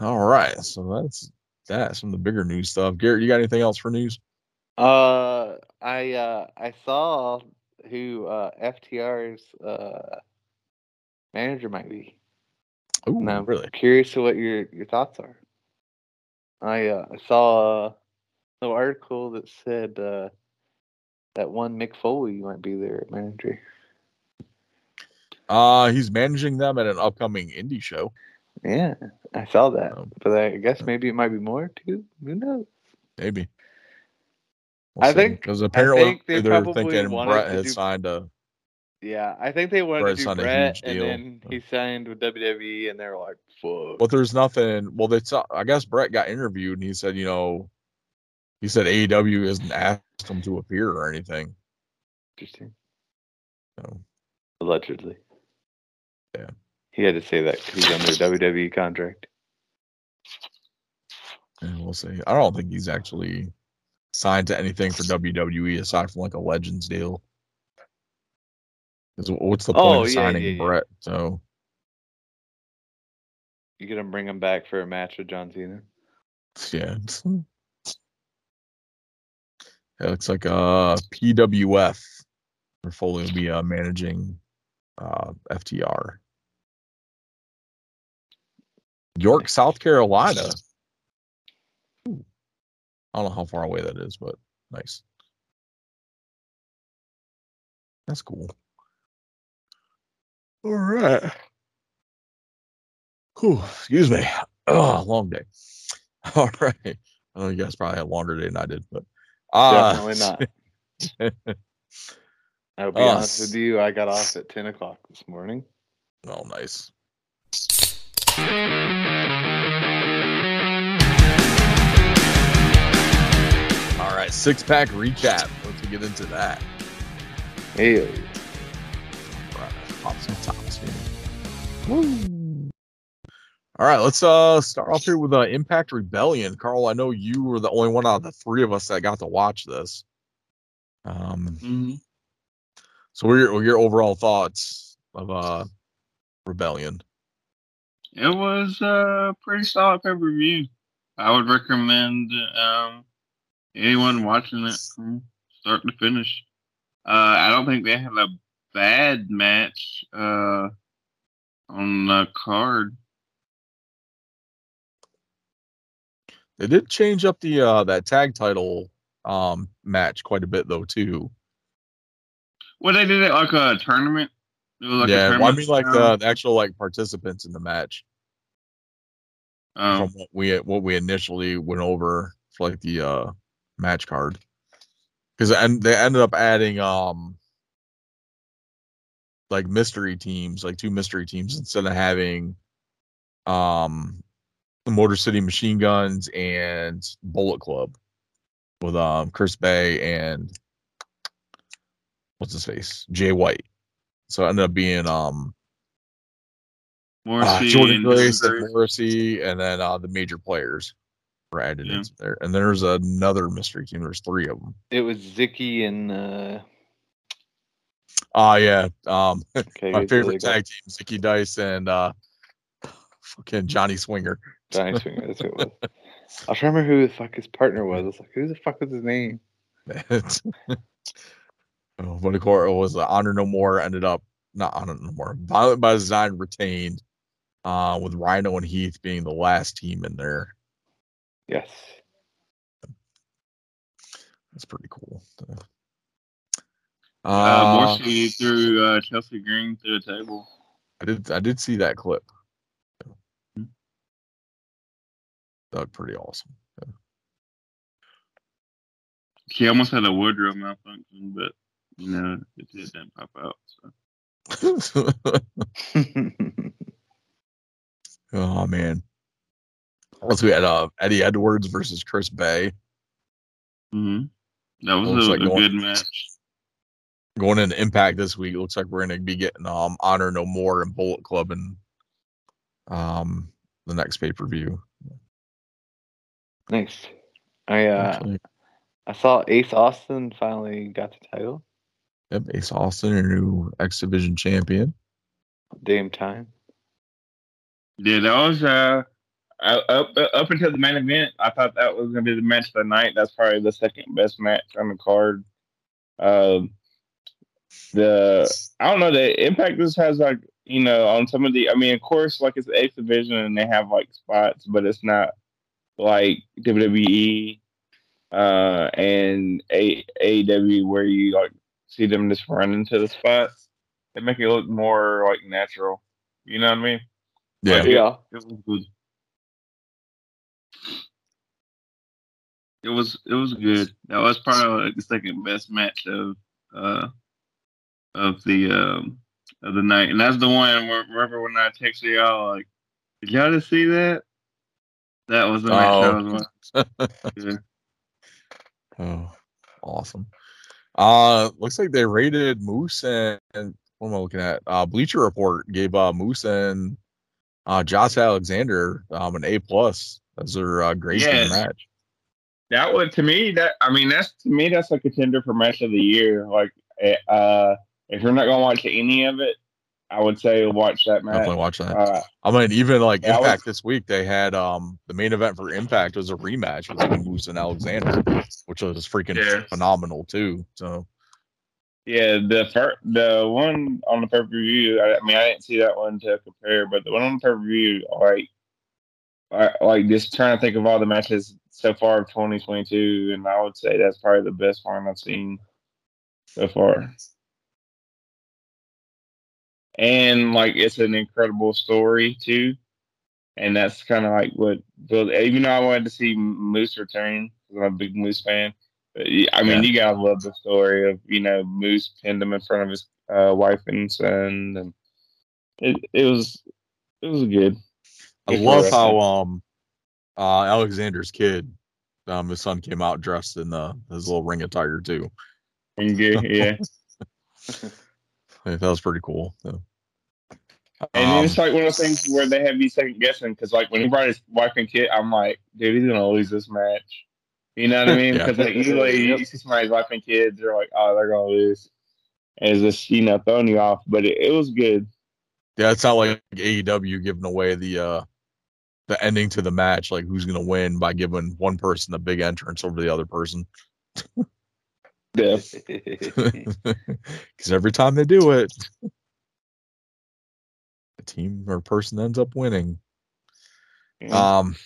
All right, so that's that. some of the bigger news stuff. Garrett, you got anything else for news? Uh, I uh I saw who uh FTR's uh manager might be. Oh, And I'm really? curious to what your your thoughts are. I uh, I saw a little article that said uh, that one Mick Foley might be there their manager. Uh, he's managing them at an upcoming indie show. Yeah, I saw that, Um, but I guess maybe it might be more too. Who knows? Maybe. I think- because apparently think they they're thinking Bret has do- signed a. Yeah, I think they wanted Bret to do Bret, and deal. then he signed with WWE, and they're like, "Fuck." But there's nothing. Well, they saw. I guess Bret got interviewed and he said, you know, he said AEW hasn't asked him to appear or anything. Interesting. So Allegedly. Yeah. He had to say that because he's under a WWE contract. and we'll see. I don't think he's actually signed to anything for WWE aside from like a Legends deal. What's the point Oh, of yeah, signing yeah, yeah. Bret? So You gonna bring him back for a match with John Cena? yeah. It looks like uh PWF. portfolio will be uh, managing uh, FTR. York, South Carolina. Ooh. I don't know how far away that is, but nice. That's cool. All right. Whew, excuse me. Oh, long day. All right. I know you guys probably had a longer day than I did, but uh, Definitely not. I'll be Oh, honest with you. I got off at ten o'clock this morning. Oh, nice. All right, six pack recap. Let's get into that. Hey, right, pop some tops here. Woo. All right, let's uh start off here with uh, Impact Rebellion. Carl, I know you were the only one out of the three of us that got to watch this. Um, so what are your, what are your overall thoughts of uh Rebellion? It was a pretty solid pay per view. I would recommend um, anyone watching it from start to finish. Uh, I don't think they had a bad match uh, on the card. They did change up the uh that tag title um match quite a bit though too. Well, they did it like a tournament. Like a yeah, well, I mean like the, the actual like participants in the match Um, from what we what we initially went over for like the uh match card. Because and they ended up adding um like mystery teams, like two mystery teams instead of having um Motor City Machine Guns and Bullet Club with um Chris Bey and what's his face? Jay White. So it ended up being um uh, Morrissey Jordan and Grace and Morrissey and then uh the major players were added Yeah. into there. And there's another mystery team. There's three of them. it was Zicky and uh, Ah yeah. Um okay, my who's the other favorite tag team, Zicky Dice and uh fucking Johnny Swinger. Johnny Swinger. That's who it was. I was trying remember who the fuck his partner was. I was like, who the fuck was his name? oh, but of course it was uh, Honor No More ended up not Honor No More. Violent by Design retained uh with Rhino and Heath being the last team in there. Yes. That's pretty cool. Uh, Uh, Morrissey threw uh, Chelsea Green through a table. I did I did see that clip. Hmm. That looked pretty awesome. Yeah. She almost had a wardrobe malfunction, but you know it didn't pop out. So. oh man. Once we had uh, Eddie Edwards versus Chris Bey hmm That was a, like a going- good match. going into Impact this week. Looks like we're gonna be getting um Honor No More and Bullet Club and um the next pay per view. Nice. I uh, I saw Ace Austin finally got the title. Yep, Ace Austin, your new X Division champion. Damn time. Yeah, that was uh I- up up until the main event. I thought that was gonna be the match of the night. That's probably the second best match on the card. Um, the I don't know the Impact this has like you know on some of the. I mean, of course, like it's the X Division and they have like spots, but it's not like WWE uh and A AEW where you like see them just run into the spots. They make it look more like natural. You know what I mean? Yeah, Like, Yeah. it was good. It was it was good. That was probably like the second best match of uh of the um of the night, and that's the one. where- Remember when I texted y'all like, did y'all just see that? That was the match I Oh. was. Yeah. Oh, awesome. Uh, looks like they rated Moose and, and what am I looking at? Uh, Bleacher Report gave uh Moose and uh Josh Alexander um an A plus as their uh, grade for the match. That would to me that I mean that's to me that's a contender for match of the year. Like eh, uh if you're not gonna watch any of it, I would say watch that match. Definitely watch that. Uh, I mean, even like Yeah, I was- Impact this week, they had um the main event for Impact was a rematch between Moose and Alexander, which was freaking Yeah. phenomenal too. So Yeah, the fir- the one on the pay per view. I, I mean, I didn't see that one to compare, but the one on the pay per view, like, I, like just trying to think of all the matches so far of 2022, and I would say that's probably the best one I've seen so far. And like, it's an incredible story too, and that's kind of like what built. Even though I wanted to see Moose return, 'cause I'm a big Moose fan. But I mean, you gotta love the story of you know Moose pinned him in front of his uh, wife and son, and it it was it was good. I Good love how um uh Alexander's kid, um his son came out dressed in the his little ring attire too. Yeah. I think that was pretty cool. So, And um, it's like one of those things where they have you second guessing because, like, when he brought his wife and kid, I'm like, dude, he's gonna lose this match. You know what I mean? Yeah. Because like usually you see somebody's wife and kids, they're like, oh, they're gonna lose, and it's just you know throwing you off. But it, it was good. yeah, it's not like AEW giving away the uh the ending to the match, like who's gonna win by giving one person a big entrance over the other person. Yeah. Because every time they do it, the team or person ends up winning. Um,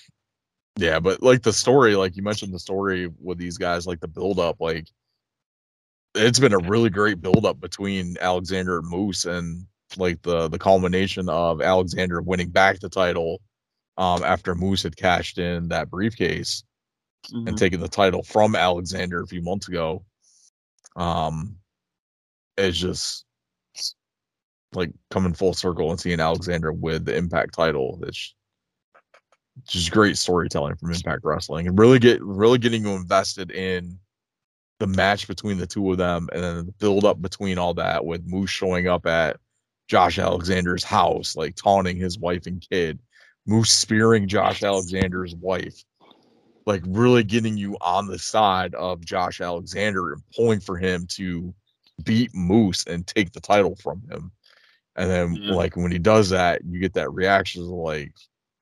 yeah, but like the story, like you mentioned, the story with these guys, like the build up, like it's been a really great build up between Alexander and Moose, and like the the culmination of Alexander winning back the title, um, after Moose had cashed in that briefcase Mhm. and taken the title from Alexander a few months ago. Um, it's just like coming full circle and seeing Alexander with the Impact title. It's just great storytelling from Impact Wrestling and really get really getting you invested in the match between the two of them and then the build up between all that with Moose showing up at Josh Alexander's house, like taunting his wife and kid, Moose spearing Josh Alexander's wife, like really getting you on the side of Josh Alexander and pulling for him to beat Moose and take the title from him. And then Yeah. like when he does that, you get that reaction of like,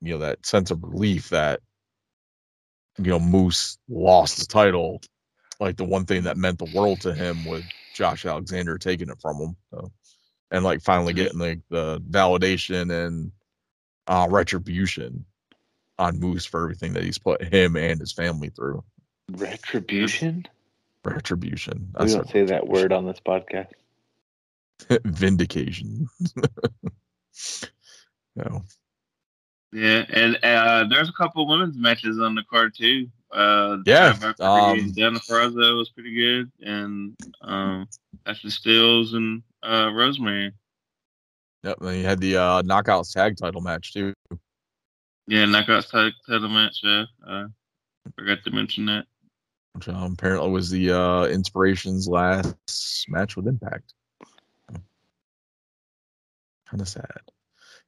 you know, that sense of relief that you know Moose lost the title. Like the one thing that meant the world to him with Josh Alexander taking it from him. So, and like finally getting like the validation and uh retribution on Moose for everything that he's put him and his family through. Retribution? Retribution. We That's don't say that word on this podcast. Vindication. no. Yeah, and uh, there's a couple women's matches on the card too. Uh, Yeah, um, and Deonna Purrazzo was pretty good, and um, Tasha Steelz and uh, Rosemary. Yep. And you had the uh knockouts tag title match too. Yeah, knockouts tag title match. Yeah, uh, forgot to mention that. Which um, apparently was the uh inspiration's last match with Impact. Kind of sad.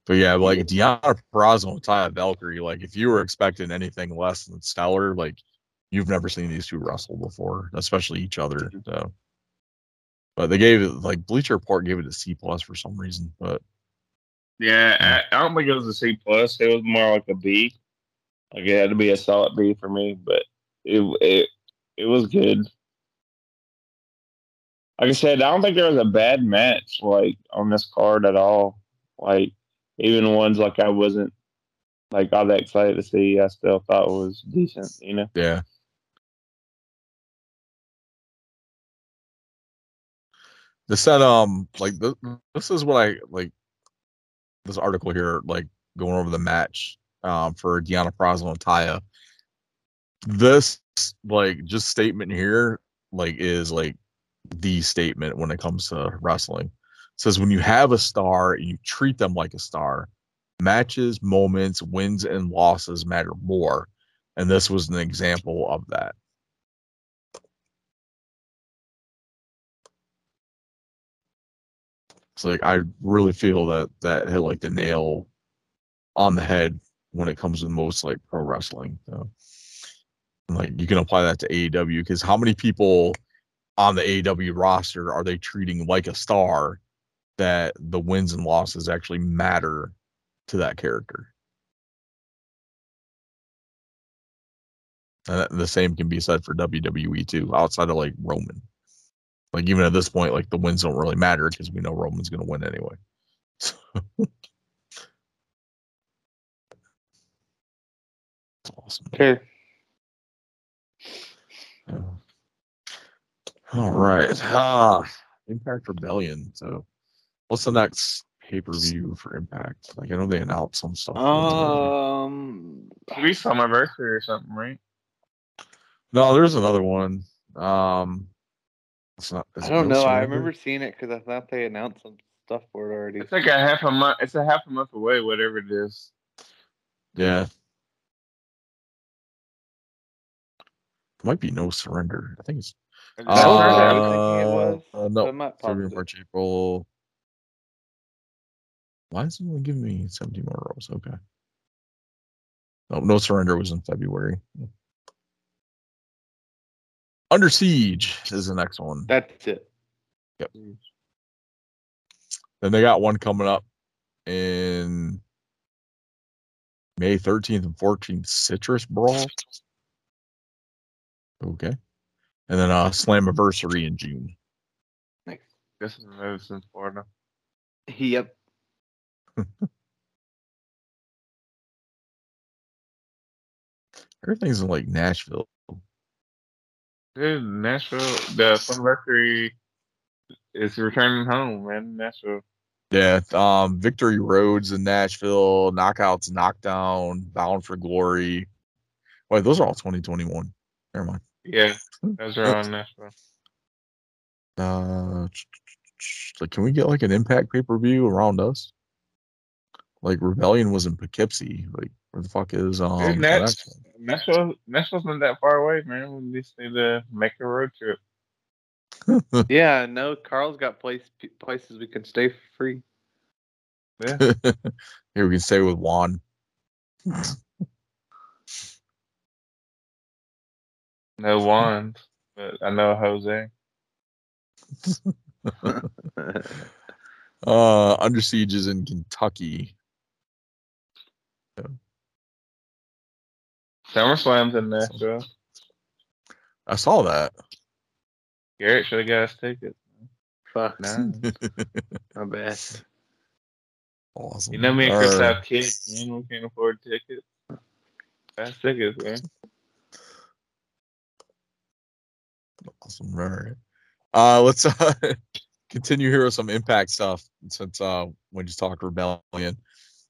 But yeah, like Deonna Purrazzo and Taya Valkyrie, like if you were expecting anything less than stellar, like you've never seen these two wrestle before, especially each other. So but they gave it like Bleacher Report gave it a C plus for some reason. But Yeah, I, I don't think it was a C plus. It was more like a B. Like it had to be a solid B for me, but it it it was good. Like I said, I don't think there was a bad match like on this card at all. Like even ones like I wasn't like all that excited to see, I still thought was decent. You know. yeah. This said um like th- this is what I like this article here, like going over the match um for Deonna Purrazzo and Taya. This like just statement here like is like the statement when it comes to wrestling. It says when you have a star and you treat them like a star, matches, moments, wins and losses matter more. And this was an example of that. So like I really feel that that hit like the nail on the head when it comes to most like pro wrestling. So, like you can apply that to AEW because how many people on the AEW roster are they treating like a star that the wins and losses actually matter to that character? And the same can be said for WWE too, outside of like Roman. Like even at this point, like the wins don't really matter because we know Roman's going to win anyway. It's awesome. Okay. Yeah. All right. Ah, Impact Rebellion. So, what's the next pay per view for Impact? Like, I know they announced some stuff. Um, Three anniversary or something, right? no, there's another one. Um, it's not. is I don't No know. I remember seeing it because I thought they announced some stuff for it already. It's like a half a month. It's a half a month away, whatever it is. Yeah. Might be no surrender. I think it's I just That's heard what I that. it was. uh, no it might pop February. March, April. Why is it only giving me 70 more rows? Okay. No, no surrender was in February. Under siege is the next one. That's it. Yep. Then they got one coming up in May 13th and 14th, Citrus Brawl. Okay. And then uh Slammiversary in June. Next. This is Madison, Florida. Yep. Everything's in like Nashville. Dude, Nashville, the anniversary is returning home, man. Nashville. Yeah, um, Victory Roads in Nashville, Knockouts, Knockdown, Bound for Glory. Wait, those are all 2021. Never mind. Yeah, those are on Nashville. Uh, like, can we get like an Impact pay per view around us? Like Rebellion was in Poughkeepsie. Like, where the fuck is um? Dude, the Nash- next one? Nashville, Nashville's not that far away, man. We just need to make a road trip. Yeah, no, Carl's got place places we can stay for free. Yeah. Here we can stay with Juan. No wands, but I know Jose. Uh, Under Siege is in Kentucky. SummerSlam's in Nashville. I saw that. Garrett should have got us tickets. Fuck, Nah. my bad. awesome. You know me and Chris All right. have kids, man. We can't afford tickets. That's tickets, man. Awesome. All right. Uh, let's uh, continue here with some impact stuff since uh, we just talked rebellion.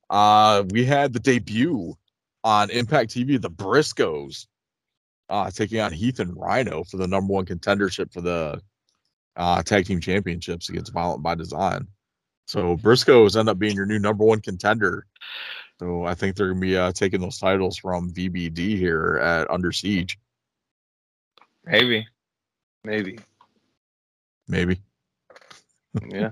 Uh, we had the debut on Impact TV, the Briscoes, uh, taking on Heath and Rhino for the number one contendership for the uh, tag team championships against Violent by Design. So Briscoes end up being your new number one contender. So I think they're gonna be uh, taking those titles from VBD here at Under Siege, Maybe. Maybe. maybe. Yeah.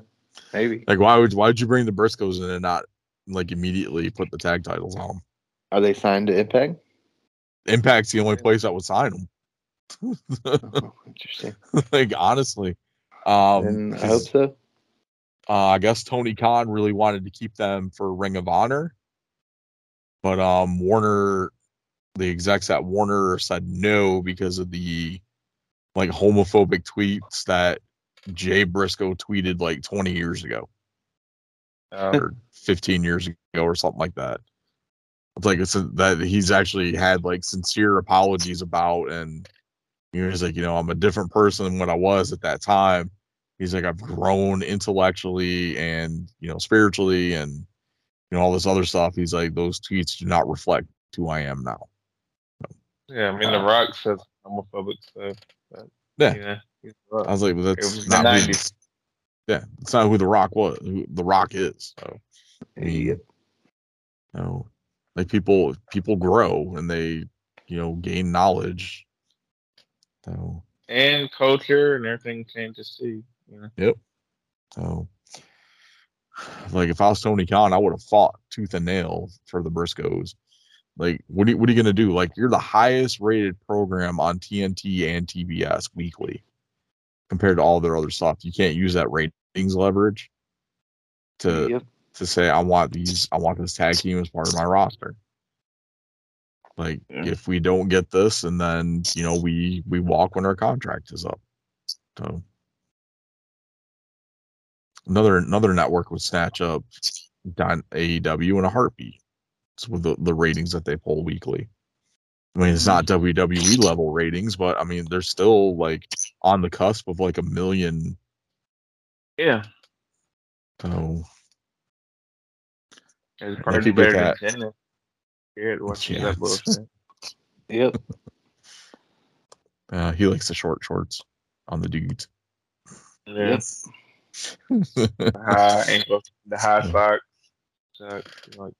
Maybe. Like, why would why would you bring the Briscoes in and not like immediately put the tag titles on them? Are they signed to Impact? Impact's the only place that would sign them. Oh, interesting. like honestly, um, I hope so. uh, I guess Tony Khan really wanted to keep them for Ring of Honor, but um, Warner, the execs at Warner said no because of the like homophobic tweets that Jay Briscoe tweeted like 20 years ago. Um, or 15 years ago or something like that. It's like it's a, that he's actually had like sincere apologies about, and he was like, you know, I'm a different person than what I was at that time. He's like, I've grown intellectually and you know spiritually, and you know all this other stuff. He's like, those tweets do not reflect who I am now. yeah, I mean, The um, Rock says homophobic stuff. But, Yeah. You know, he's I was like, well, that's not who, yeah, it's not who the Rock was. Who the Rock is. So I mean, Yep. you know like people people grow and they you know gain knowledge so And culture and everything changes too. You know? Yep. So like if i was tony khan i would have fought tooth and nail for the briscoes like what are you, what are you going to do like you're the highest rated program on tnt and tbs weekly compared to all their other stuff you can't use that ratings leverage to Yep. To say I want these I want this tag team as part of my roster. Like Yeah. if we don't get this and then you know we we walk when our contract is up. So another another network would snatch up AEW in a heartbeat It's with the, the ratings that they pull weekly. I mean, it's not mm-hmm. WWE level ratings, but I mean, they're still like on the cusp of like a million. Yeah. So It's Yeah, probably better than tennis. Scared watching Yeah. that bullshit. Yep. uh, he likes the short shorts on the dudes. Yeah. Yep. The high ankle, the high sock. Sock, like,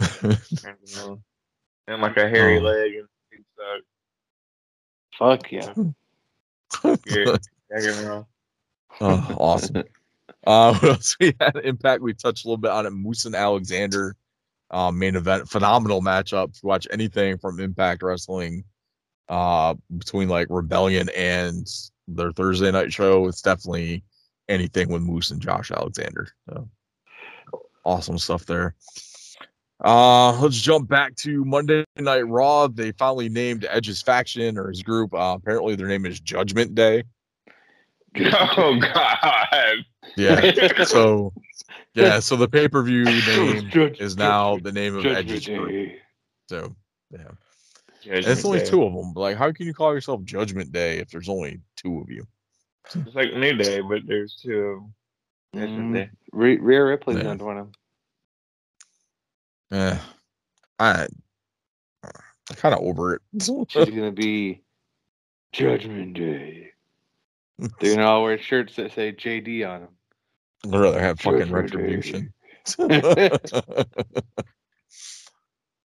I don't know. and like a hairy Oh. leg and big sock. Fuck yeah. Yeah. I get me oh, awesome. Uh, what else we had? Impact. We touched a little bit on it. Moose and Alexander, um, main event. Phenomenal matchup. Watch anything from Impact Wrestling, uh, between like Rebellion and their Thursday night show, it's definitely anything with Moose and Josh Alexander. So awesome stuff there. Uh, let's jump back to Monday Night Raw. They finally named Edge's faction or his group. Uh, apparently, their name is Judgment Day. Oh God! Yeah. so yeah, so the pay per view name Judge- is now the name of Judgment Edge's group. Day. So yeah, and Judgment it's only Day. two of them. Like, how can you call yourself Judgment Day if there's only two of you? It's like New Day, but there's two of them. Judgment Mm, Day. Rhea Rhea Ripley's Yeah. gonna join him. Eh, I I kind of over it. She's gonna be Judgment Day. They're gonna all wear shirts that say JD on them. I'd rather have fucking Judgment retribution. uh,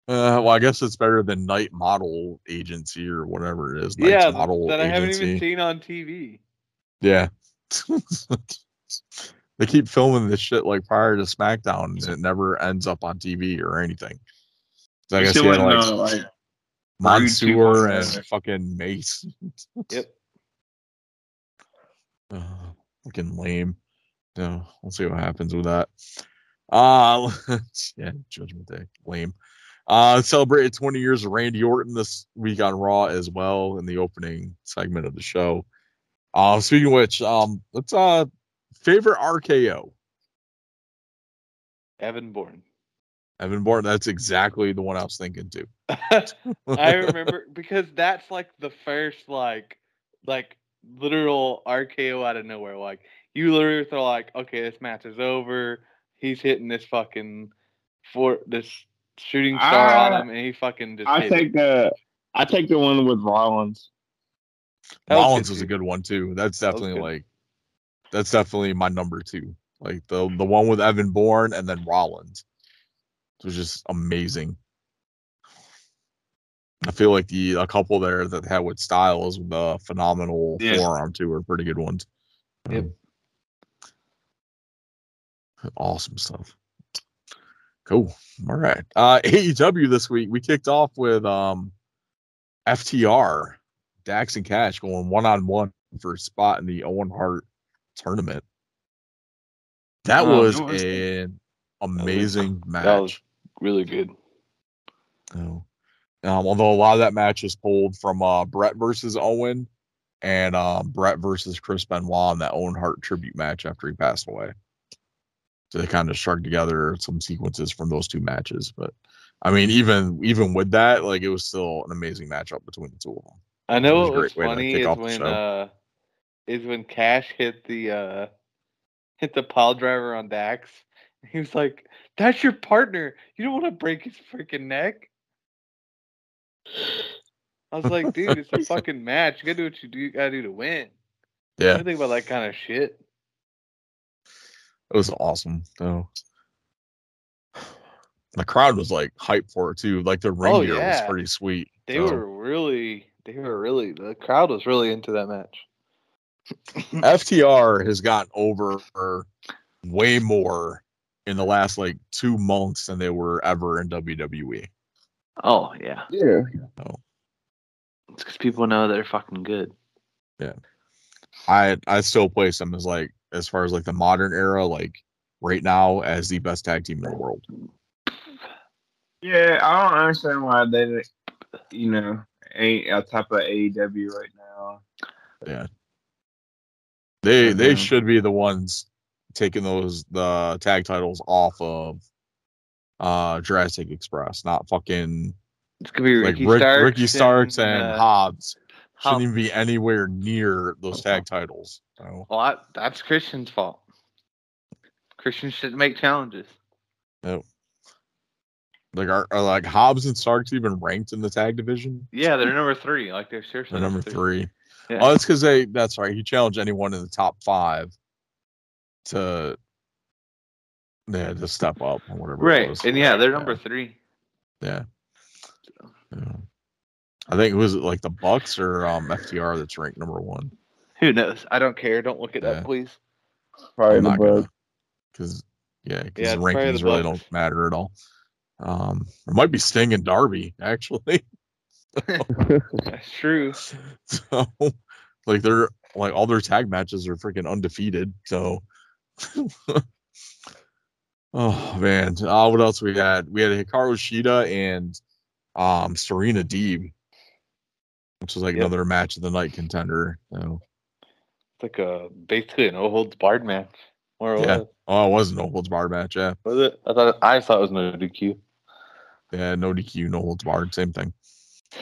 well, I guess it's better than Night Model Agency or whatever it is. Knight's yeah, Model that I haven't Agency. even seen on TV. Yeah. they keep filming this shit like prior to SmackDown and it never ends up on TV or anything. So I guess still he had like know, like, Mansoor and 2.0. fucking Mace. Yep. Uh, fucking lame. No, we'll see what happens with that. Uh yeah, Judgment Day. Lame. Uh celebrated 20 years of Randy Orton this week on Raw as well in the opening segment of the show. Uh speaking of which, um let's uh favorite RKO. Evan Bourne. Evan Bourne, that's exactly the one I was thinking too. I remember because that's like the first like like literal RKO out of nowhere. Like you literally are like, okay, this match is over. He's hitting this fucking for this shooting star on him, and he fucking just. I hit it. take the I take the one with Rollins. That Rollins good was a good one too. That's definitely good. like that's definitely my number two. Like the the one with Evan Bourne and then Rollins. It was just amazing. I feel like the a couple there that had with Styles with the phenomenal Yeah. forearm too are pretty good ones. Yep. Um, awesome stuff. Cool. All right. Uh AEW this week we kicked off with um FTR, Dax and Cash going one on one for a spot in the Owen Hart tournament. That Oh, was that was- an amazing match. That was really good. Oh. Um, although a lot of that match is pulled from uh, Bret versus Owen and um, Bret versus Chris Benoit in that Owen Hart tribute match after he passed away. So they kind of strung together some sequences from those two matches. But I mean, even even with that, like it was still an amazing matchup between the two of them. I know It was what was to funny is when uh is when Cash hit the uh hit the pile driver on Dax. He was like, "That's your partner. You don't want to break his freaking neck." I was like, "Dude, it's a fucking match. You gotta do what you do. You gotta do to win." Yeah, I think about that kind of shit. it was awesome. So the crowd was like hyped for it too. Like the ring Oh, gear was pretty sweet. They So, were really, they were really. The crowd was really into that match. FTR has gotten over way more in the last like two months than they were ever in WWE. Oh yeah, Yeah. Oh. it's because people know they're fucking good. Yeah. I I still place them as like as far as like the modern era, like right now as the best tag team in the world. Yeah, I don't understand why they, you know, ain't on top of AEW right now. Yeah, they they should be the ones taking those the tag titles off of uh Jurassic Express, not fucking It's gonna be like Ricky Rick, Starks, Ricky Starks and, uh, Hobbs shouldn't Hobbs. even be anywhere near those tag titles. So Well, I, that's Christian's fault. Christian shouldn't make challenges. No. Like are, are like Hobbs and Starks even ranked in the tag division? Yeah, they're number three. Like they're seriously They're number three. Yeah. Oh, that's because they. That's right. He challenged anyone in the top five to, yeah, to step up or whatever. it Right, was. and yeah, they're Yeah. number three. Yeah. Yeah. I think it was like the Bucks or um, FTR that's ranked number one. Who knows? I don't care. Don't look it Yeah. up, please. Probably I'm the not gonna Bucks. because yeah, because Yeah, the it's probably rankings the really Bucks. don't matter at all. Um, it might be Sting and Darby actually. That's true. so, like they're like all their tag matches are freaking undefeated. So, oh man, uh, what else we had? We had Hikaru Shida and um Serena Deeb, which was like Yep. another match of the night contender. So, It's like a basically an no holds barred match. More or Yeah. less. oh, it was a no holds barred match. Yeah, Was it? I thought I thought it was no DQ. yeah, no DQ, no holds barred, same thing.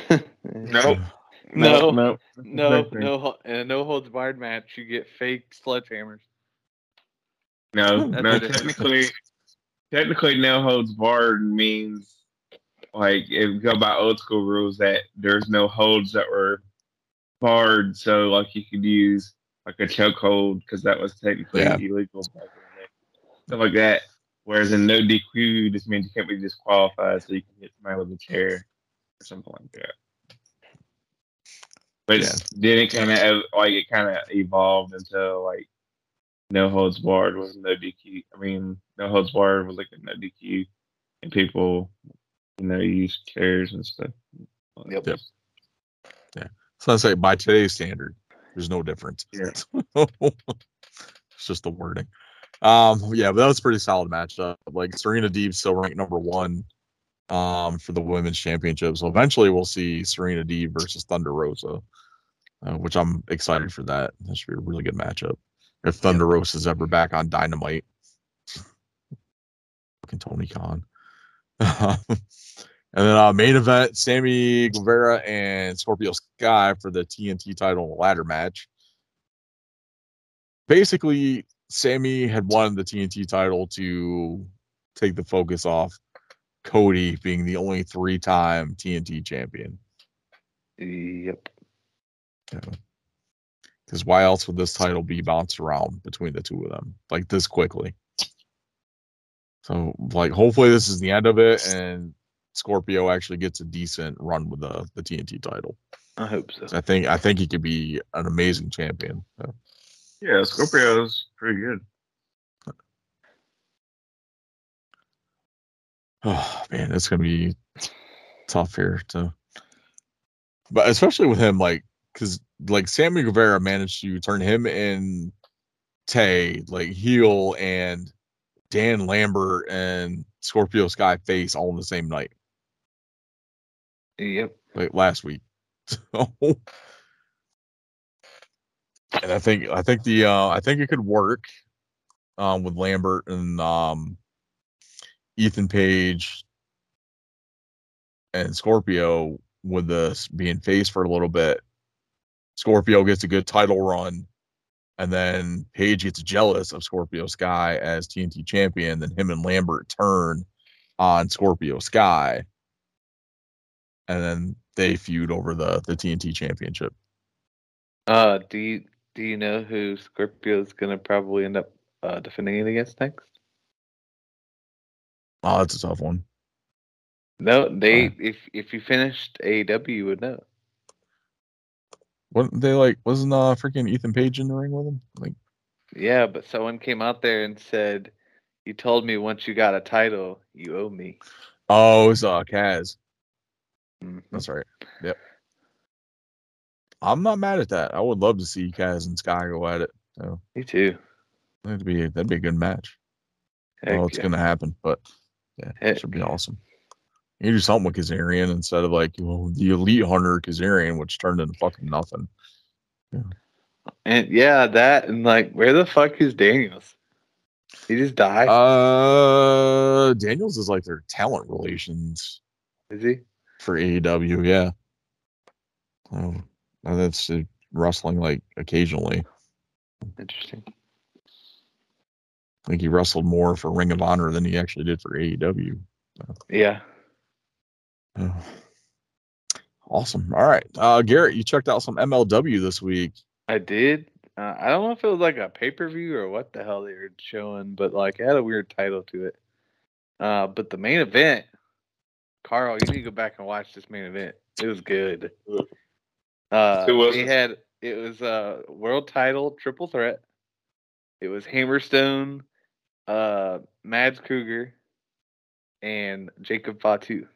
Nope. No. no, No, no, ho- in a no holds barred match, you get fake sledgehammers. no, That's no. what it is. Technically, technically, no holds barred means like if we go by old school rules that there's no holds that were barred, so like you could use like a chokehold because that was technically Yeah. illegal. back in the day. Stuff like that. Whereas in no DQ, just means you can't be disqualified, so you can hit somebody with a chair or something like that. But Yeah. then it kind of like it kind of evolved into like no holds barred was no DQ. I mean, no holds barred was like a no DQ, and people, you know, use chairs and stuff. Yep. Yep. So I say by today's standard, there's no difference. Yeah. it's just the wording. Um, yeah, but that was a pretty solid matchup. Like Serena Deeb still ranked number one um for the women's championship. So eventually we'll see Serena Deeb versus Thunder Rosa, uh, which I'm excited for that. That should be a really good matchup. If Thunder Rosa is ever back on Dynamite. Fucking Tony Khan. And then uh, main event, Sammy Guevara and Scorpio Sky for the TNT title ladder match. Basically, Sammy had won the TNT title to take the focus off Cody being the only three-time TNT champion. Yep. Because why else would this title be bounced around between the two of them like this quickly? So, like, hopefully, this is the end of it, and Scorpio actually gets a decent run with the the TNT title. I hope so. I think I think he could be an amazing champion. So, Yeah, Scorpio's pretty good. oh man, it's gonna be tough here to, but especially with him, like, because like Sammy Guevara managed to turn him and Tay like heel and Dan Lambert and Scorpio Sky face all in the same night, Yep. like last week. So, and I think I think the uh I think it could work um with Lambert and um Ethan Page and Scorpio with this being face for a little bit. Scorpio gets a good title run and then Page gets jealous of Scorpio Sky as TNT champion, then him and Lambert turn on Scorpio Sky and then they feud over the the TNT championship. Uh, do you do you know who Scorpio is gonna probably end up uh, defending it against next? Oh, that's a tough one. No, they Uh. if if you finished AEW, you would know. What they like? Wasn't uh freaking Ethan Page in the ring with him? Like, Yeah, but someone came out there and said, "You told me once you got a title, you owe me." oh, it's uh Kaz. Mhm. That's right. Yep. I'm not mad at that. I would love to see Kaz and Sky go at it. So Me too. that'd be that'd be a good match. Heck well, it's yeah. gonna happen, but yeah, it should be awesome. You do something with Kazarian instead of like well, the elite hunter Kazarian, which turned into fucking nothing. Yeah. And yeah, that and like, where the fuck is Daniels? He just died. Uh, Daniels is like their talent relations is he? for AEW. Yeah. Oh, and that's uh, wrestling like occasionally. Interesting. I think he wrestled more for Ring of Honor than he actually did for AEW. Yeah. Oh. Awesome. All right. Uh, Garrett, you checked out some MLW this week. I did. Uh, I don't know if it was like a pay per view or what the hell they were showing, but like it had a weird title to it. Uh, but the main event, Carl, you need to go back and watch this main event. It was good. Uh, Who was they had it was a world title triple threat. It was Hammerstone, uh, Mads Kruger, and Jacob Fatu.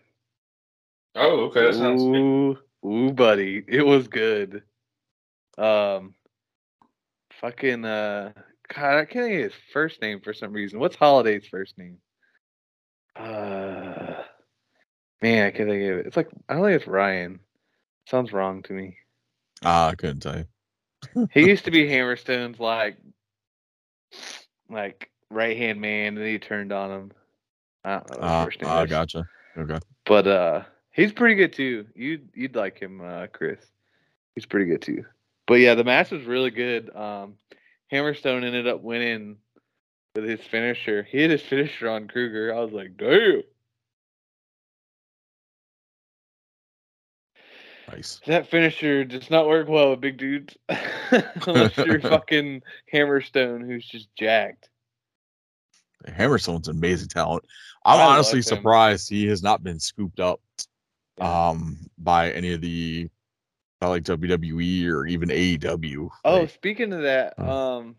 Oh, okay. That sounds good. Ooh, ooh, buddy, it was good. Um, fucking uh, God, I can't think of his first name for some reason. What's Holliday's first name? Uh, man, I can't think of it. It's like I don't think it's Ryan. Sounds wrong to me. Ah, I couldn't tell you. He used to be Hammerstone's like, like right hand man, and he turned on him. I don't know what Ah, first name ah, is. gotcha. Okay. But uh he's pretty good too. You'd you'd like him, uh Chris. He's pretty good too. But yeah, the match was really good. Um Hammerstone ended up winning with his finisher. He hit his finisher on Kruger. I was like, damn. Nice. That finisher does not work well with big dudes. Unless you're fucking Hammerstone who's just jacked. Hammerstone's an amazing talent. I'm I honestly him. surprised he has not been scooped up um by any of the by like WWE or even AEW. Oh, Like, speaking of that, Oh. um,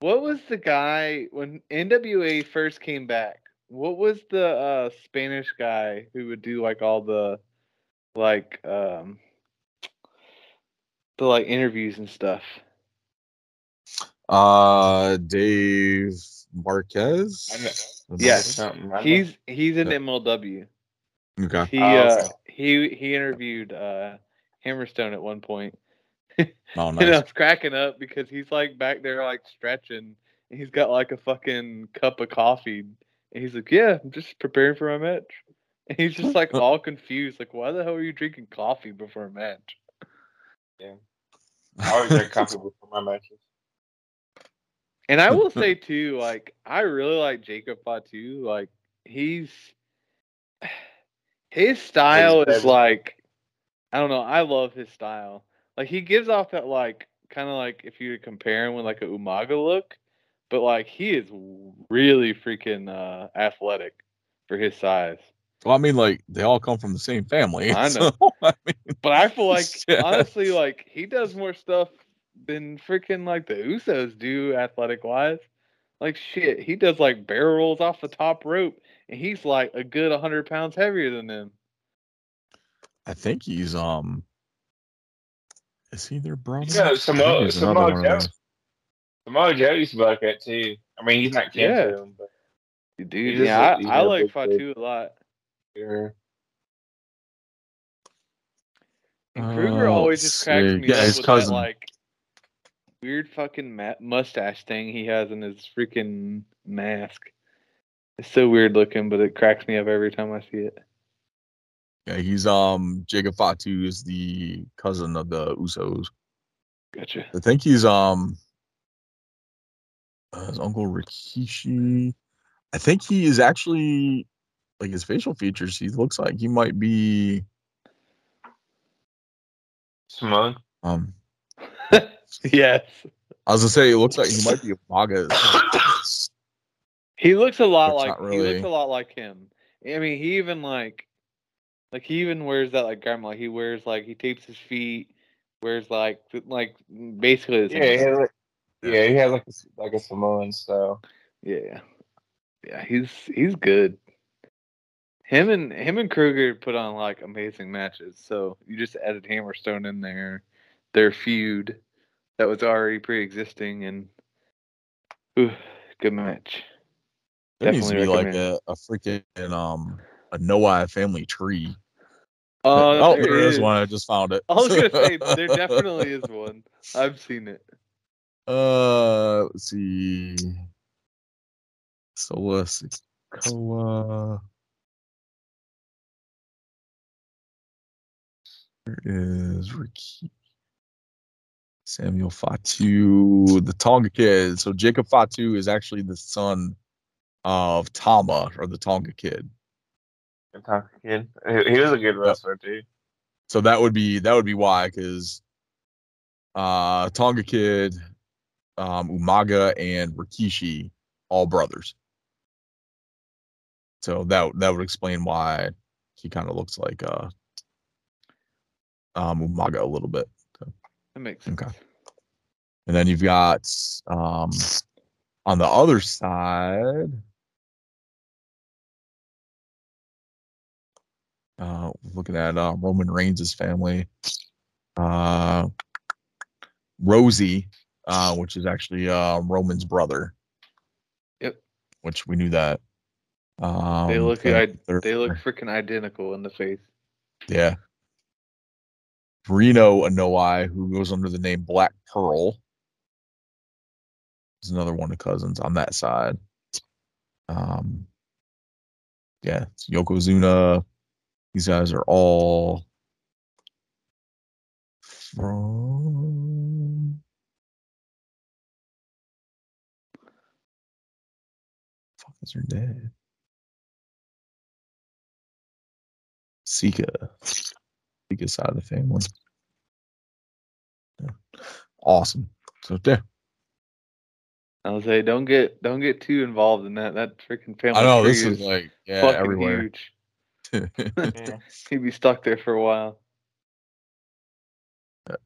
what was the guy when NWA first came back? What was the uh, Spanish guy who would do like all the like um the like interviews and stuff? uh Dave Marquez. Yes. Something, I know. He's he's in. MLW. Okay. He Oh, uh okay. he he interviewed uh Hammerstone at one point. Oh, And I was cracking up because he's like back there like stretching and he's got like a fucking cup of coffee and he's like, Yeah, I'm just preparing for my match. And he's just like all confused, like, why the hell are you drinking coffee before a match? Yeah, I always drink coffee before my matches. And I will say too, like, I really like Jacob Fatu. Like, he's his style is like I don't know, I love his style. Like he gives off that like kind of like if you compare him with like a Umaga look, but like he is really freaking uh athletic for his size. Well, I mean, like they all come from the same family. I know. so, I mean, But I feel like Yeah. honestly, like he does more stuff than freaking like the Usos do athletic wise. Like shit, he does like barrel rolls off the top rope, and he's like a good hundred pounds heavier than them. I think he's um. Is he their brother? Yeah, I think Samoa, he's Samoa of Joe. those. Samoa Joe used to like that too. I mean, he's not kin Yeah. to him, but Dude, yeah, look- he's I, I a like Fatu a lot. yeah. And Kruger Uh, always just cracks see. me Yeah, up his with cousin. that like weird fucking ma- mustache thing he has in his freaking mask. It's so weird looking, but it cracks me up every time I see it. Yeah, he's um Jacob Fatu is the cousin of the Usos. Gotcha. I think he's um uh, his uncle Rikishi. I think he is actually like his facial features. He looks like he might be Samoan. um. yes. I was gonna say it looks like he might be a MAGA. He looks a lot But like not he looks a lot like him. I mean, he even like like he even wears that like grandma. He wears like he tapes his feet, wears like like basically the same Yeah, he stuff. has like, yeah, he has like a, like a Samoan style. yeah, yeah. He's he's good. Him and him and Kruger put on like amazing matches. So you just added Hammerstone in there, their feud that was already pre-existing, and ooh, good match. There needs to be like a, a freaking um Anoa'i family tree. Uh, oh, there there is is. one. I just found it. I was gonna say there definitely is one. I've seen it. Uh, let's see. Solo Sikoa. There is Ricky. Samuel Fatu, the Tonga kid. So Jacob Fatu is actually the son of Tama or the Tonga kid. Tonga kid. He he was a good wrestler too. So that would be that would be why because uh Tonga kid, um Umaga and Rikishi all brothers. So that that would explain why he kind of looks like uh um Umaga a little bit. That makes sense. Okay. And then you've got um on the other side. Uh looking at uh, Roman Reigns' family. Uh Rosey, uh, which is actually uh Roman's brother. Yep. Which we knew that. Um, They look I, they're- they look freaking identical in the face. Yeah. Reno Anoa'i, who goes under the name Black Pearl, is another one of cousins on that side. Um, yeah, it's Yokozuna. These guys are all from. Fuck is her dad? Sika. Sika side of the family. Yeah. Awesome. So yeah, I was say don't get don't get too involved in that. That freaking family I know tree this is like yeah fucking everywhere. huge. He'd be stuck there for a while.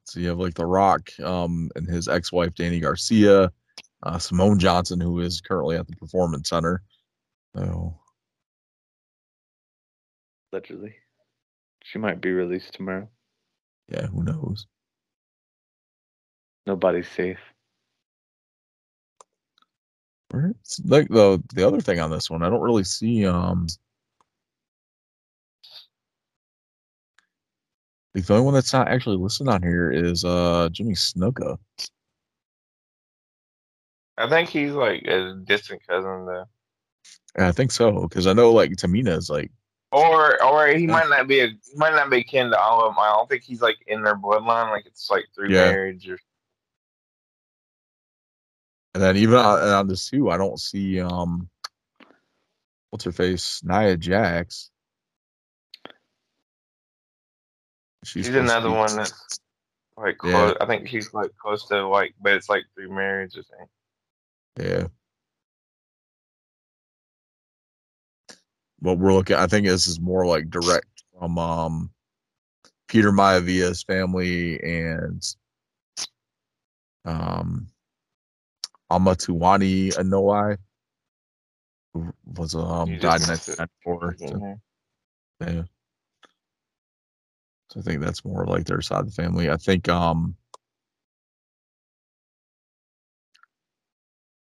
So you have like The Rock, um, and his ex-wife Dany Garcia, uh, Simone Johnson, who is currently at the Performance Center. So literally, she might be released tomorrow. yeah, who knows? Nobody's safe. Like the the other thing on this one, I don't really see. Um, the only one that's not actually listed on here is uh Jimmy Snuka. I think he's like a distant cousin though. Yeah, I think so because I know like Tamina is like Or or he might not be a might not be kin to all of them. I don't think he's like in their bloodline, like it's like through Yeah. marriage or And then even on, on this too, I don't see um what's her face? Nia Jax. She's, another be- one that's like Yeah. close. I think she's like close to like, but it's like through marriage. I think. Yeah. What we're looking I think this is more like direct from um Peter Maivia's family and um Amituanai Anoa'i was um died in just- 1994. Mhm. yeah. So I think that's more like their side of the family. I think um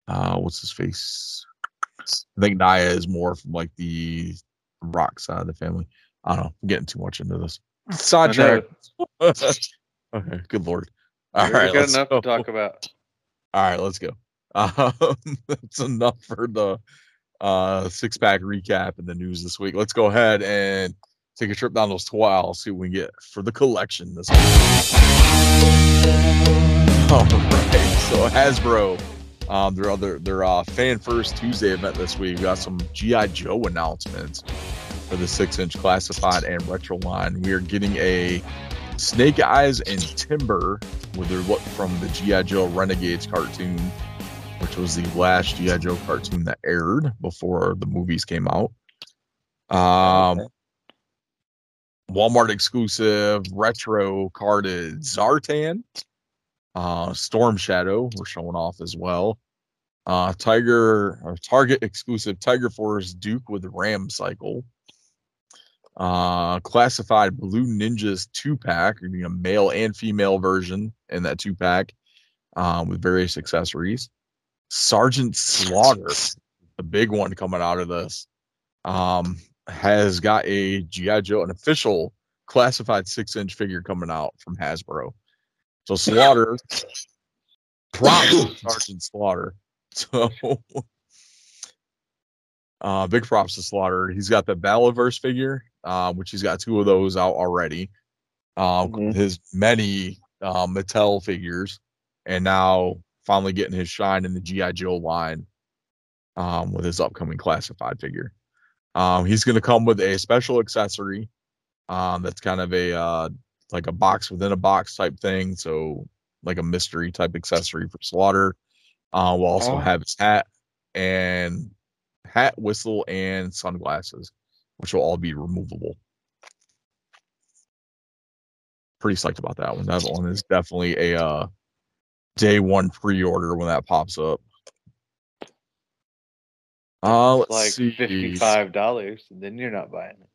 uh what's his face? I think Nia is more from like the rock side of the family. I don't know. I'm getting too much into this. Sidetrack. okay, good lord. All We right, got enough go. to talk about. All right, let's go. Um, that's enough for the uh, six pack recap and the news this week. Let's go ahead and take a trip down those twelve, see what we get for the collection this week. All right, so Hasbro, um, their other their uh, fan first Tuesday event this week. We got some GI Joe announcements for the six inch classified and retro line. We are getting a Snake Eyes and Timber with their what from the GI Joe Renegades cartoon, which was the last GI Joe cartoon that aired before the movies came out. Um, Walmart exclusive retro carded Zartan, uh, Storm Shadow we're showing off as well. Uh, Tiger or Target exclusive Tiger Force Duke with Ram Cycle. Uh classified blue ninjas two pack getting a male and female version in that two pack um with various accessories. Sergeant slaughter the big one coming out of this. Um has got a gi joe an official classified six inch figure coming out from hasbro so slaughter props sergeant slaughter so Uh, big props to Slaughter. He's got the Battleverse figure, uh, which he's got two of those out already. Um, Mhm. His many uh, Mattel figures, and now finally getting his shine in the GI Joe line um, with his upcoming classified figure. Um, he's going to come with a special accessory um, that's kind of a uh, like a box within a box type thing. So like a mystery type accessory for Slaughter. Uh, we'll also Oh. have his hat and hat, whistle, and sunglasses, which will all be removable. Pretty psyched about that one. That one is definitely a uh, day one pre-order when that pops up. Uh, It's like see. fifty-five dollars, and then you're not buying it.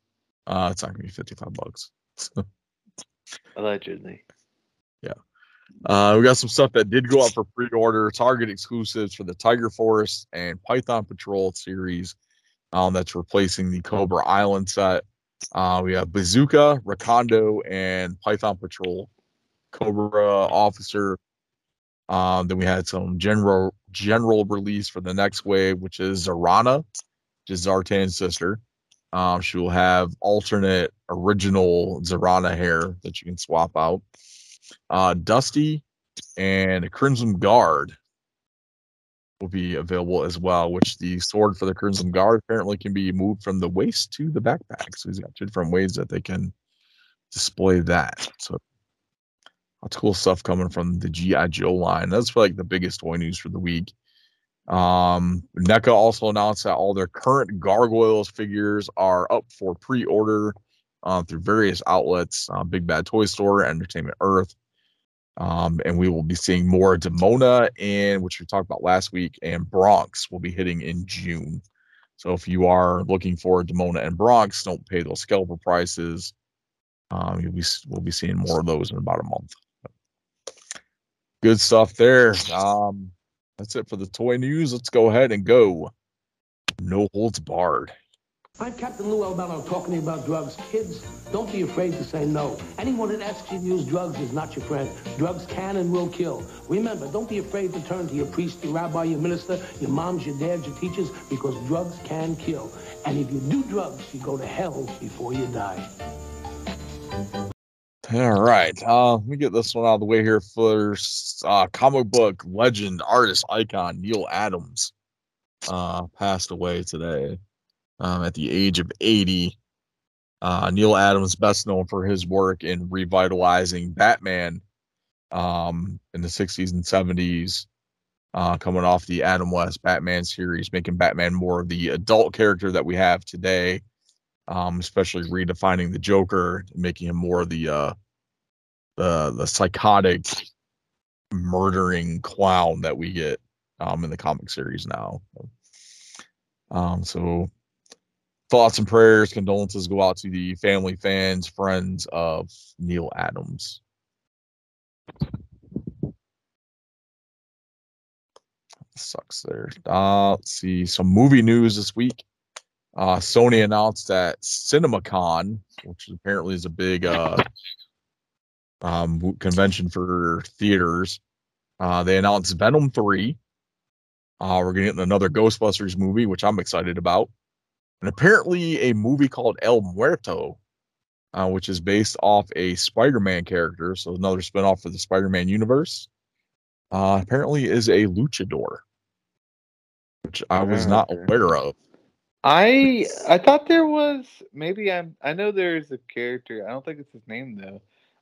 Uh, it's not gonna be fifty-five bucks. Allegedly. Yeah. Uh, we got some stuff that did go up for pre-order, Target exclusives for the Tiger Force and Python Patrol series. Um, that's replacing the Cobra Island set. Uh, we have Bazooka, Recondo, and Python Patrol. Cobra Officer. Um, then we had some general general release for the next wave, which is Zarana, which is Zartan's sister. Um, she will have alternate original Zarana hair that you can swap out uh, Dusty and a Crimson Guard will be available as well, which the sword for the Crimson Guard apparently can be moved from the waist to the backpack. So he's got two different ways that they can display that. So lots of cool stuff coming from the GI Joe line. That's like the biggest toy news for the week. Um, NECA also announced that all their current Gargoyles figures are up for pre-order uh, through various outlets, uh, Big Bad Toy Store, Entertainment Earth. Um, and we will be seeing more Demona and which we talked about last week, and Bronx will be hitting in June. So if you are looking for Demona and Bronx, don't pay those scalper prices. Um, you'll be we'll be seeing more of those in about a month. Good stuff there. Um, that's it for the toy news. Let's go ahead and go. No holds barred. I'm Captain Lou Albano talking to you about drugs. Kids, don't be afraid to say no. Anyone that asks you to use drugs is not your friend. Drugs can and will kill. Remember, don't be afraid to turn to your priest, your rabbi, your minister, your moms, your dads, your teachers, because drugs can kill. And if you do drugs, you go to hell before you die. All right. Uh, let me get this one out of the way here first. Uh, comic book legend, artist, icon Neal Adams uh, passed away today um, at the age of 80. Uh, Neal Adams, best known for his work in revitalizing Batman um, in the 60s and 70s, uh, coming off the Adam West Batman series, making Batman more of the adult character that we have today um, especially redefining the Joker, making him more the uh, the the psychotic, murdering clown that we get um, in the comic series now. Um, so thoughts and prayers, condolences go out to the family, fans, friends of Neal Adams. Sucks there. Uh, let's see some movie news this week. Uh, Sony announced that CinemaCon, which apparently is a big uh, um, convention for theaters, uh, they announced Venom 3. Uh, we're getting another Ghostbusters movie, which I'm excited about. And apparently, a movie called El Muerto, uh, which is based off a Spider Man character. So, another spinoff for the Spider Man universe. Uh, apparently, is a luchador, which I was Ah, not aware of. I I thought there was maybe I'm I know there's a character. I don't think it's his name though.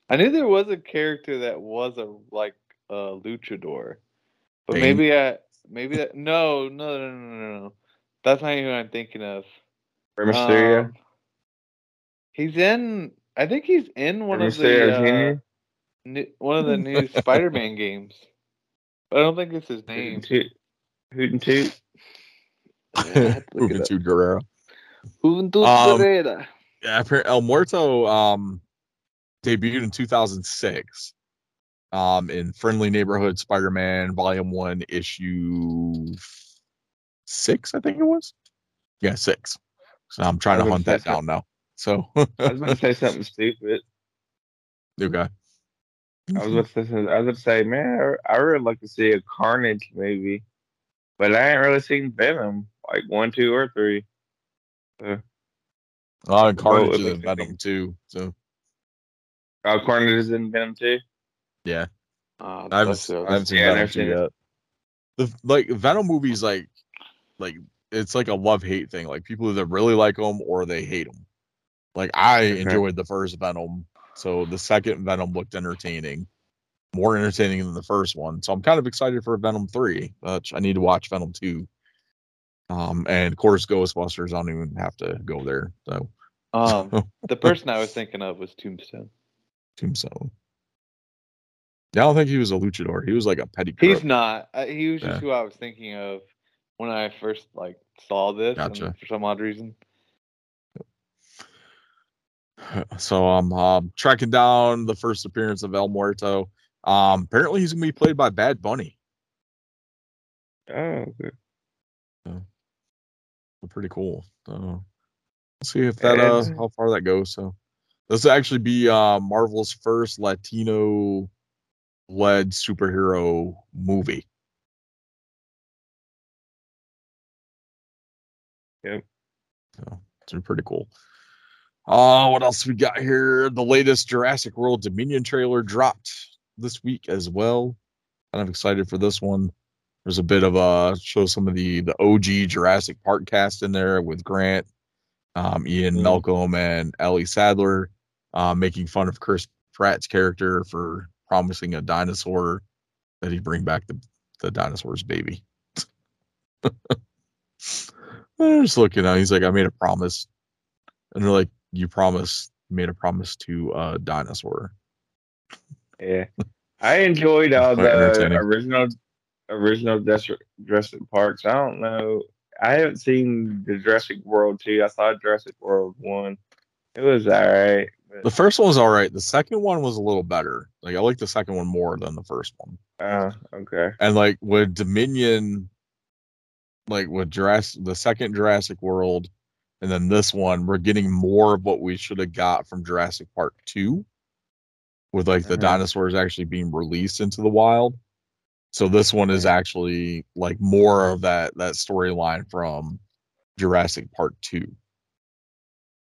I knew there was a character that was a like a luchador, but Bane? maybe I maybe that no no no no no no. That's not even who I'm thinking of. Rey Mysterio. Um, he's in. I think he's in one Rey of the uh, new, one of the new Spider-Man games. But I don't think it's his Hoot name. and toot. Hoot and toot. Yeah, I have to look it up. Juventud Guerrero. Juventud Um, Guerrera. Yeah, El Muerto um, debuted in 2006 um, in Friendly Neighborhood Spider-Man Volume One, Issue Six, I think it was. Yeah, six. So I'm trying to hunt that down now. So, I was going to say something stupid. new guy. I was about to say, I was to say, man, I, I really like to see a Carnage movie, but I ain't really seen Venom like one, two, or three. Uh, and Carnage Well, is it in looks Venom too. So Oh, Carnage is in Venom too. yeah, Uh, I haven't, that's the- I haven't seen Yeah, I've Venom two seen it. yet. The like Venom movies, like like it's like a love hate thing. Like people either really like them or they hate them. Like I Okay. enjoyed the first Venom, so the second Venom looked entertaining, more entertaining than the first one. So I'm kind of excited for Venom three, which I need to watch Venom two. Um, and of course Ghostbusters. I don't even have to go there. So um, the person I was thinking of was Tombstone. Tombstone. Yeah, I don't think he was a luchador. He was like a petty. He's not. Uh, he was just Yeah. who I was thinking of when I first like saw this. Gotcha. for some odd reason. So I'm um, tracking down the first appearance of El Muerto. Um, apparently he's gonna be played by Bad Bunny. Oh, okay. Pretty cool. So let's see if that uh how far that goes. So this will actually be uh Marvel's first Latino led superhero movie. Yep. So it's pretty cool. Uh what else we got here? The latest Jurassic World Dominion trailer dropped this week as well. Kind of excited for this one. There's a bit of a show some of the the OG Jurassic Park cast in there with Grant, um, Ian Mhm. Malcolm, and Ellie Sattler, uh, making fun of Chris Pratt's character for promising a dinosaur that he'd bring back the the dinosaur's baby. I'm just looking at. He's like, I made a promise, and they're like, you promised, made a promise to a dinosaur. Yeah, I enjoyed all Quite the original original Jurassic, Jurassic Parks. I don't know. I haven't seen the Jurassic World two. I saw Jurassic World one. It was alright. The first one was all right. The second one was a little better. Like I like the second one more than the first one. Oh, okay. And like with Dominion, like with Jurassic, the second Jurassic World, and then this one, we're getting more of what we should have got from Jurassic Park two, with like the Mhm. dinosaurs actually being released into the wild. So this one is actually like more of that that storyline from Jurassic Park two.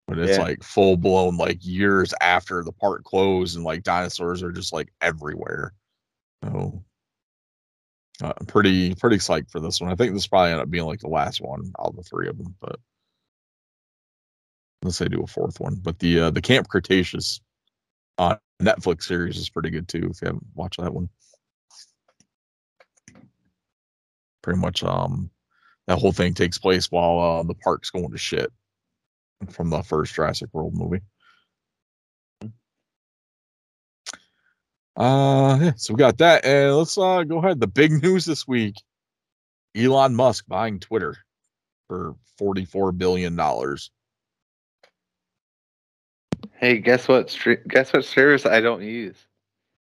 But it's Yeah. like full blown like years after the park closed and like dinosaurs are just like everywhere. So uh, I'm pretty pretty psyched for this one. I think this probably end up being like the last one out of the three of them, but unless they do a fourth one. But the uh, the Camp Cretaceous uh, Netflix series is pretty good too. If you haven't watched that one, pretty much um that whole thing takes place while uh, the park's going to shit from the first Jurassic World movie. Uh, yeah, so we got that, and let's uh go ahead. The big news this week: Elon Musk buying Twitter for forty-four billion dollars. Hey, guess what? Stre- guess what service I don't use?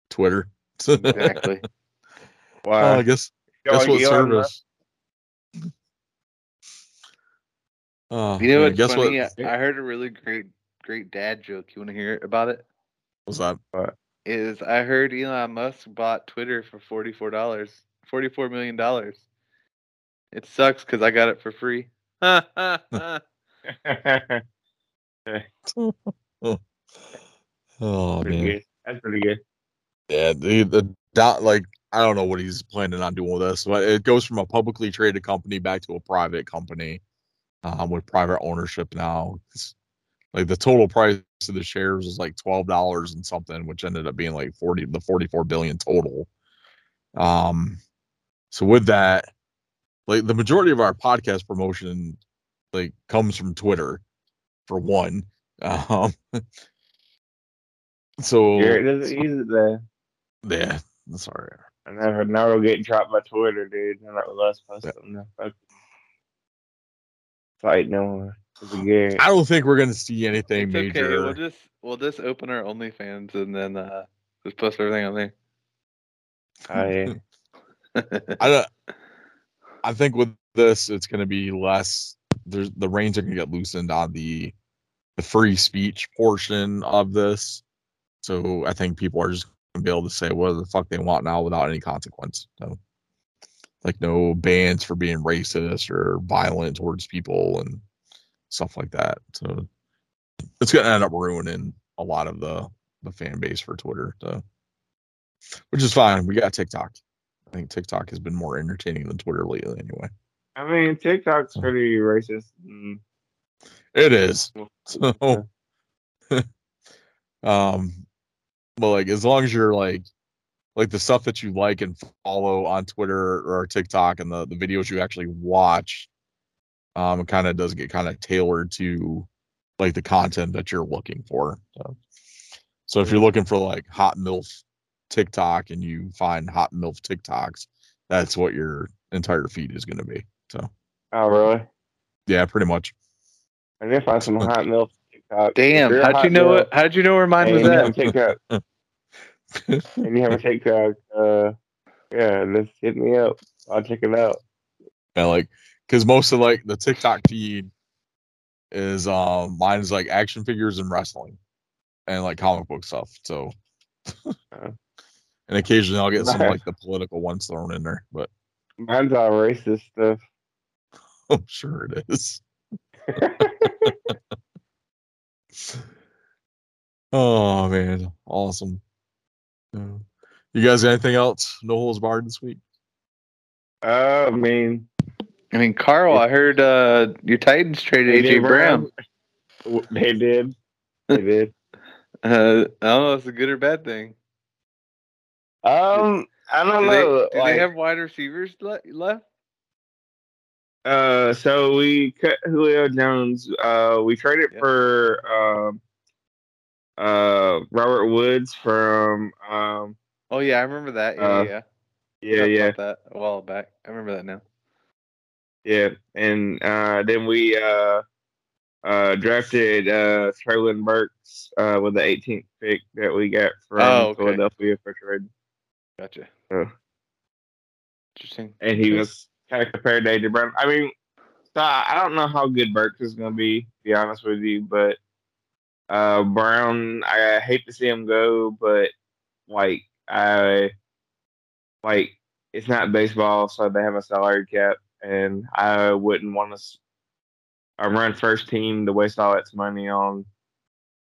Twitter. Exactly. Uh, Wow. I guess guess what Elon Musk- service? Uh, you know yeah, what's guess funny? what I I heard a really great, great dad joke. You want to hear about it? was that? Is I heard Elon Musk bought Twitter for forty four dollars, forty four million dollars. It sucks because I got it for free. Oh pretty man, good. That's pretty good. yeah, the the dot like I don't know what he's planning on doing with this, but it goes from a publicly traded company back to a private company, um, with private ownership now. It's, like the total price of the shares is like twelve dollars and something, which ended up being like forty the forty four billion total. Um, so with that, like the majority of our podcast promotion, like comes from Twitter, for one. Um, so Garrett doesn't use it there. yeah, that's all right. I never, never getting dropped by Twitter, dude. Not with us post something. No, fuck. Fight no more. With the Garrett. I don't think we're gonna see anything It's okay. We'll just we'll just open our OnlyFans and then uh just post everything on there. Yeah. I don't. I think with this, it's going to be less. There's the reins are going to get loosened on the the free speech portion of this. So I think people are just going to be able to say whatever the fuck they want now without any consequence. So, like no bans for being racist or violent towards people and stuff like that. So it's gonna end up ruining a lot of the the fan base for Twitter. So, which is fine. We got TikTok. I think TikTok has been more entertaining than Twitter lately, anyway. I mean, TikTok's pretty racist. Mm. It is. So, um, but like as long as you're like, like the stuff that you like and follow on Twitter or TikTok and the the videos you actually watch, um, it kind of does get kind of tailored to like the content that you're looking for. So, so if you're looking for like hot milf TikTok and you find hot milf TikToks, that's what your entire feed is going to be. So Oh, really? yeah, pretty much. I need to find some hot milk TikTok. Damn, If you're a how'd you know milf it? How'd you know where mine was you have a at? TikTok, and you have a TikTok, uh, yeah, just hit me up. I'll check it out. Yeah, like because most of like the TikTok feed is um mine is like action figures and wrestling and like comic book stuff. So and occasionally I'll get some like the political ones thrown in there, but Mine's all racist stuff. I'm sure it is. oh man, awesome. Yeah. You guys got anything else? No holes barred this week? Uh, I mean, I mean, Carl, I heard uh, your Titans traded AJ Brown. W- They did. They did. Uh, I don't know if it's a good or bad thing. Um, I don't Do they, know. do like, they have wide receivers le- left? Uh, so we cut Julio Jones. Uh, we traded Yeah. for um, uh, Robert Woods from um, Oh yeah, I remember that. Yeah, Uh, yeah. yeah, yeah, that a while back. I remember that now. yeah, and uh, then we uh, uh, drafted uh, Treylon Burks uh, with the 18th pick that we got from Oh, okay. Philadelphia for trade. Gotcha. Oh. Interesting. and he was kind of compared to AJ Brown. I mean, so I don't know how good Burks is going to be, to be honest with you, but uh, Brown, I hate to see him go, but like I like it's not baseball, so they have a salary cap, and I wouldn't want to uh, run first team to waste all that money on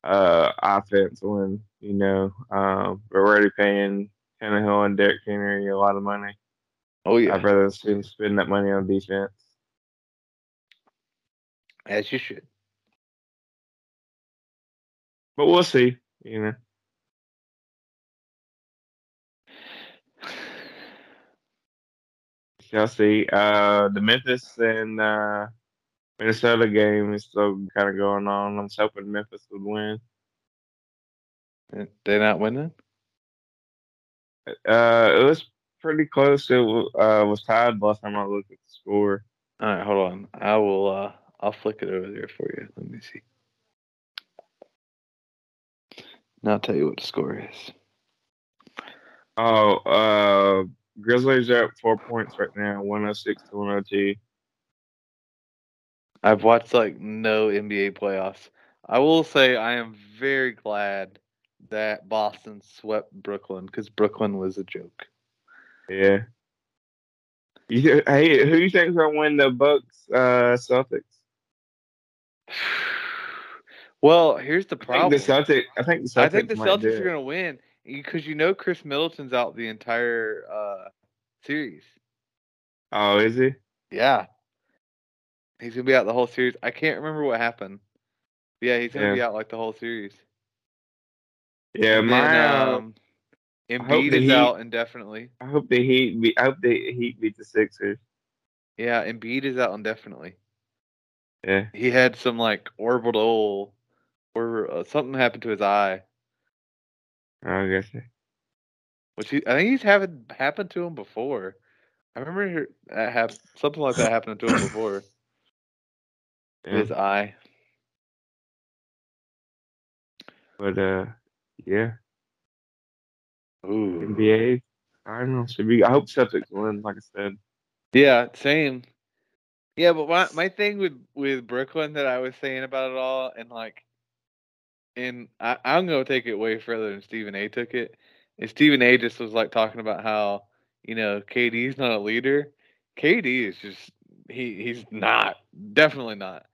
uh offense when you know um, we're already paying Tannehill and Derrick Henry a lot of money. Oh yeah, I'd rather him spend that money on defense. as you should. But we'll see. You know. Shall see. Uh, the Memphis and uh, Minnesota game is still kind of going on. I'm hoping Memphis would win. They're not winning. Uh, it was pretty close. It uh, was tied last time I looked at the score. All right, hold on. I will. uh I'll flick it over there for you. Let me see. And I'll tell you what the score is. Oh, uh, Grizzlies are at four points right now, 106 to 102. I've watched like no NBA playoffs. I will say I am very glad that Boston swept Brooklyn because Brooklyn was a joke. Yeah. You, hey, who you think's gonna win the Bucks uh Celtics? Well, here's the I think problem. the Celtics I think the Celtics I think the Celtics are going to win because you know Khris Middleton's out the entire uh, series. Oh, is he? Yeah, he's going to be out the whole series. I can't remember what happened. But yeah, he's going to Yeah. be out like the whole series. Yeah, my uh, um, Embiid is Heat- out indefinitely. I hope the Heat be, I hope the Heat beat the Sixers. Yeah, Embiid is out indefinitely. Yeah. He had some like orbital or uh, something happened to his eye, I guess. which he, I think he's having happened to him before. I remember that hap- something like that happening to him before. Yeah. His eye. But uh yeah. Ooh. NBA. I don't know. Should be I hope Celtics win, like I said. Yeah, same. Yeah, but my my thing with with Brooklyn that I was saying about it all, and like, and I, I'm gonna take it way further than Stephen A. took it. And Stephen A. just was like talking about how you know KD's not a leader. KD is just he he's not definitely not.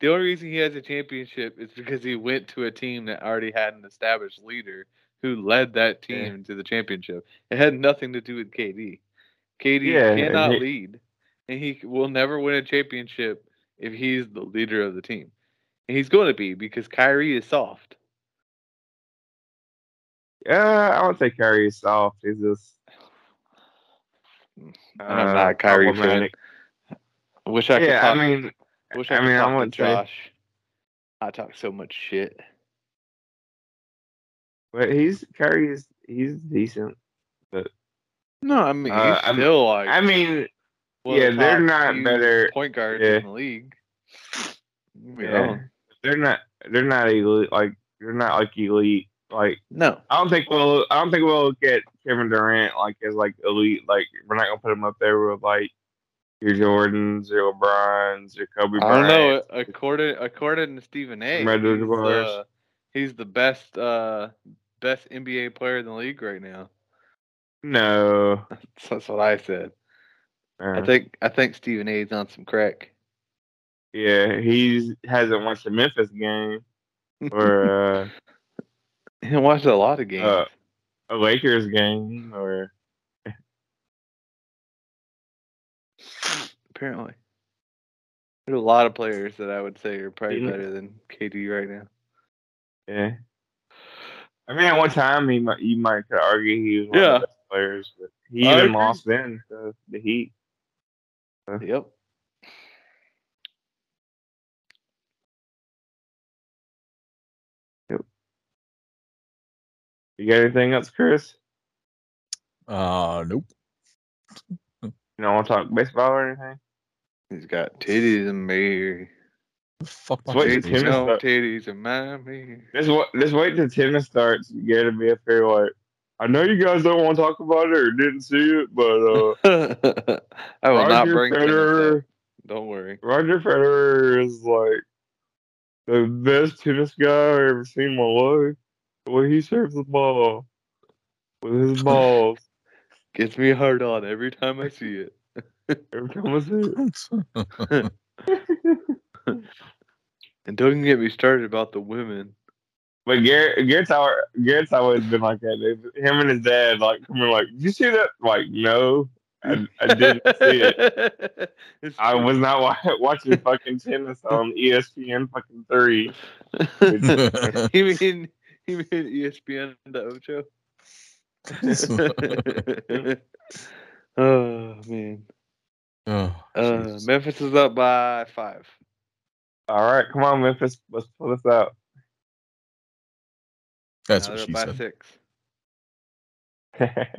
The only reason he has a championship is because he went to a team that already had an established leader who led that Yeah. team to the championship. It had nothing to do with KD. KD Yeah, cannot he- lead, and he will never win a championship if he's the leader of the team. And he's going to be because Kyrie is soft. Yeah, I would say Kyrie is soft. He's just. I'm uh, not a Kyrie fan. I wish I could Yeah, I mean, wish I, I mean, I talk say- Josh. I talk so much shit. But he's Curry is He's decent. But no, I mean Uh, he's still like I mean, of yeah, the they're not better- point guards yeah. in the league. Yeah, know? they're not. They're not elite. Like they're not like elite. Like No. I don't think we'll. I don't think we'll get Kevin Durant like as like elite. Like we're not gonna put him up there with like your Jordans, your LeBrons, your Kobe I don't know. Bryant. According according to Stephen A, he's, uh, he's the best uh best NBA player in the league right now. No, That's what I said. I Uh, think I think Stephen A's on some crack. yeah, he hasn't watched the Memphis game or uh, he watched a lot of games. Uh, a Lakers game or apparently. There's a lot of players that I would say are probably better than KD right now. yeah. I mean, at one time he might you might could argue he was one Yeah. of the best players, but he I even agree. lost then to the Heat. Yep. Yep. You got anything else, Chris? Uh, nope. You don't want to talk baseball or anything? He's got titties and me. The fuck my Wait, titties? Tim is- No start- titties and mommy. Just wait, just wait till tennis starts. You got to be up here like, I know you guys don't want to talk about it or didn't see it, but uh, I will not Roger bring tennis Federer. Don't worry. Roger Federer is like the best tennis guy I've ever seen in my life. The way he serves the ball with his balls Gets me hard on every time I see it. every time I see it. And don't get me started about the women. But Garrett, Garrett's, our, Garrett's always been like that. Dude. Him and his dad, like, coming like, did you see that? Like, no, I, I didn't see it. I was not watching fucking tennis on ESPN fucking three. you mean you mean ESPN the Ocho? oh man. oh, Uh, Memphis is up by five. All right, come on, Memphis, let's pull this out. That's Now what she by said. six.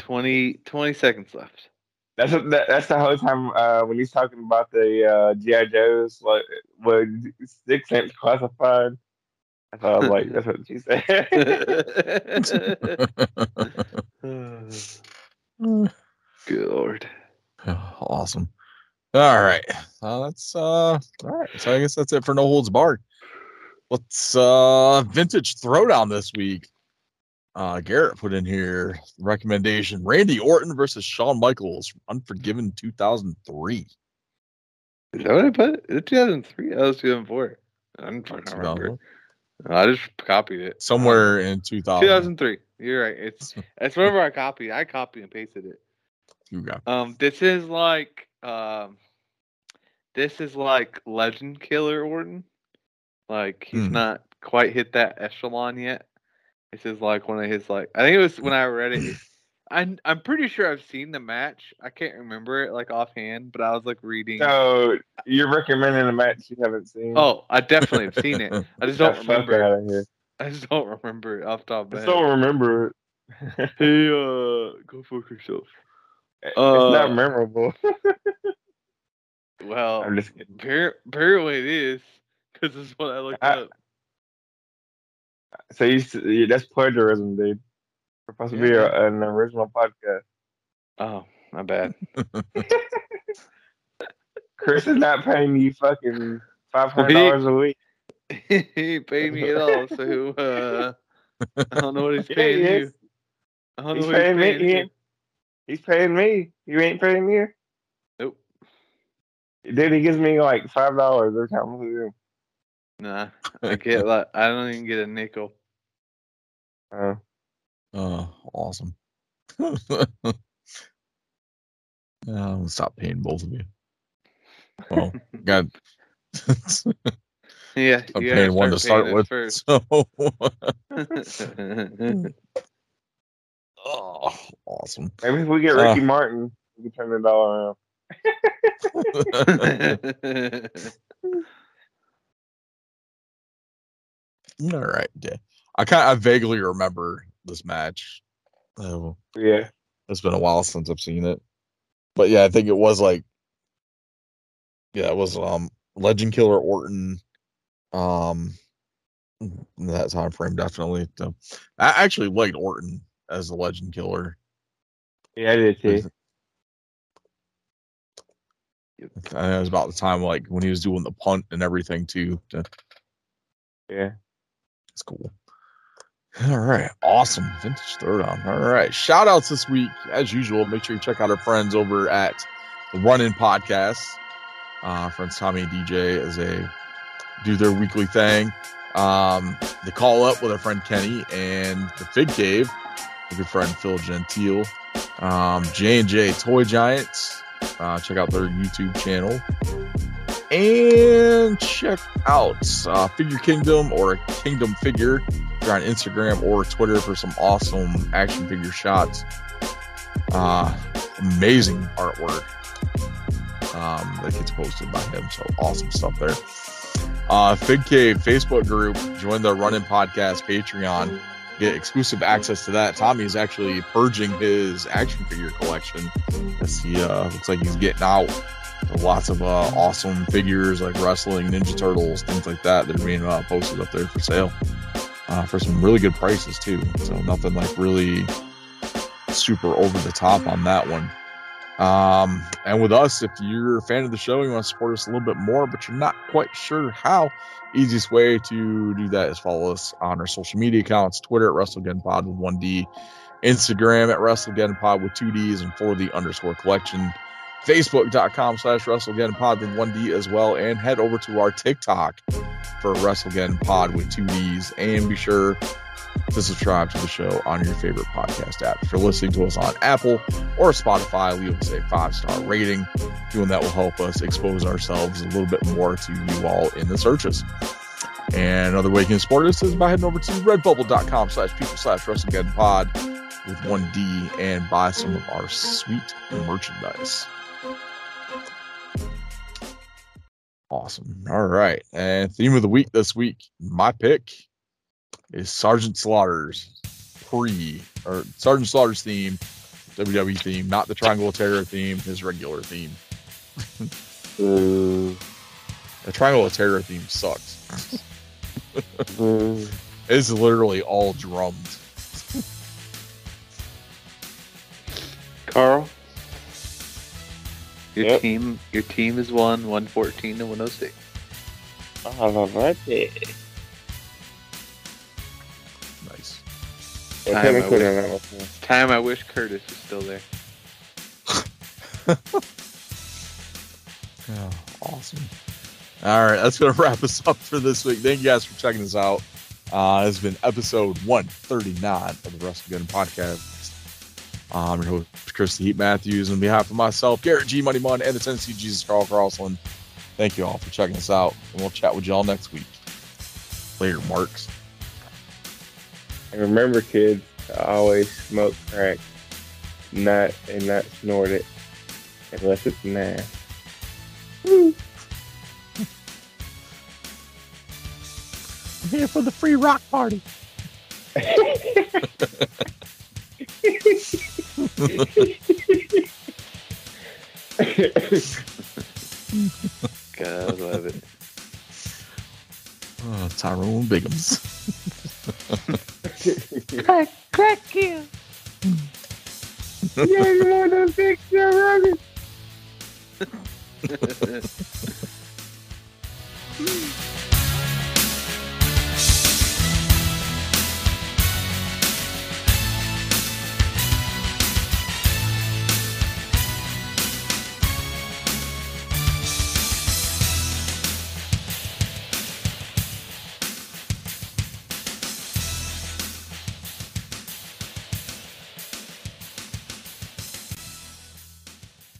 20, 20 seconds left. that's what, that, that's the whole time uh, when he's talking about the uh, GI Joes, like what six cents classified. I thought I was like, that's what she said. Good lord. awesome. All right. Uh, that's uh all right. So I guess that's it for no holds barred. Let's uh vintage throwdown this week. Uh Garrett put in here recommendation Randy Orton versus Shawn Michaels, Unforgiven 2003. Is that what I put? Is it 2003? That was 2004. I'm trying to remember. I just copied it. Somewhere in 2000. 2003. You're right. It's it's whatever I copied. I copied and pasted it. You got Um, this is like um, this is like Legend Killer Orton. Like he's Hmm. not quite hit that echelon yet. This is like one of his like I think it was when I read it. I'm I'm pretty sure I've seen the match. I can't remember it like offhand, but I was like reading. so you're recommending a match you haven't seen? Oh, I definitely have seen it. I just don't Get the fuck remember. out it. of here. I just don't remember it off top of I head. remember it. Hey, uh, go fuck yourself. It's Uh, not memorable. Well, I'm just kidding. appar- apparently it is because it's what I looked I- up. So you, you that's plagiarism, dude. We're supposed to be a, an original podcast. Oh, my bad. Chris is not paying you fucking five hundred dollars a week. he ain't paying me at all, so uh, I don't know what he's Yeah, paying he you. I don't He's know what paying he's me. paying He you. Ain't, he's paying me. You ain't paying me. Nope. Dude, he gives me like five dollars every time I see him. Nah, I get like I don't even get a nickel. Uh-huh. Uh, Oh, awesome. Uh, I'm gonna stop paying both of you. Well, got Yeah, I'm you gotta paying one to start paying with. it So, hmm. Oh, awesome. maybe if we get Uh. Ricky Martin, we can turn the dollar around. All right, yeah. I kind I vaguely remember this match. Oh, Yeah. it's been a while since I've seen it, but yeah, I think it was like, yeah, it was um Legend Killer Orton, um, that time frame definitely. So, I actually liked Orton as the Legend Killer. Yeah, I did too. And it was about the time like when he was doing the punt and everything too. to- Yeah. It's cool. All right. Awesome. Vintage Throwdown. All right. Shout outs this week, as usual. Make sure you check out our friends over at the Run In Podcast. Uh, friends Tommy and DJ as they do their weekly thing. Um, the call up with our friend Kenny and the Fig Cave with your friend Phil Gentile. Um, J and J Toy Giants. Uh, check out their YouTube channel and check out uh, Figure Kingdom or Kingdom Figure. You're on Instagram or Twitter for some awesome action figure shots. Uh, amazing artwork um, that gets posted by him. So awesome stuff there. Uh, Fig Cave Facebook group. Join the Run In Podcast Patreon. Get exclusive access to that. Tommy is actually purging his action figure collection. As he uh, looks like he's getting out lots of uh, awesome figures like wrestling, Ninja Turtles, things like that that are being uh, posted up there for sale uh, for some really good prices too. So nothing like really super over the top on that one. Um, and with us, if you're a fan of the show, you want to support us a little bit more, but you're not quite sure how, easiest way to do that is follow us on our social media accounts Twitter at WrestlegedonPod with 1D, Instagram at WrestlegeddonPod with 2Ds and 4D underscore collection facebook.com slash WrestlegedonPod with 1D as well, and head over to our TikTok for WrestlegeddonPod with 2Ds, and be sure to subscribe to the show on your favorite podcast app. If you're listening to us on Apple or Spotify, leave us a five star rating. Doing that will help us expose ourselves a little bit more to you all in the searches. And another way you can support us is by heading over to redbubble.com slash people slash wrestling pod with 1D and buy some of our sweet merchandise. Awesome. All right. And theme of the week this week, my pick is Sergeant Slaughter's pre or Sergeant Slaughter's theme, WWE theme, not the Triangle of Terror theme, his regular theme. Boo. The Triangle of Terror theme sucks. Boo. It's literally all drummed. Carl, your Yep. team, your team is one, one fourteen to one hundred six. All right. Time I they're not listening. Time I wish Curtis was still there. Oh, awesome. All right, that's going to wrap us up for this week. Thank you guys for checking us out. Uh, it's been episode 139 of the Wrestlegeddon Podcast. I'm your host, Chris the Heat Matthews. On behalf of myself, Garrett G. Money Mun, and the Tennessee Jesus Carl Carlson, thank you all for checking us out. And we'll chat with y'all next week. Later, Marks. And remember, kids, to always smoke crack, not and not snort it, unless it's nice. I'm here for the free rock party. God, I love it. Oh, Tyrone Biggums. Crack, crack you. you want to fix your rugged.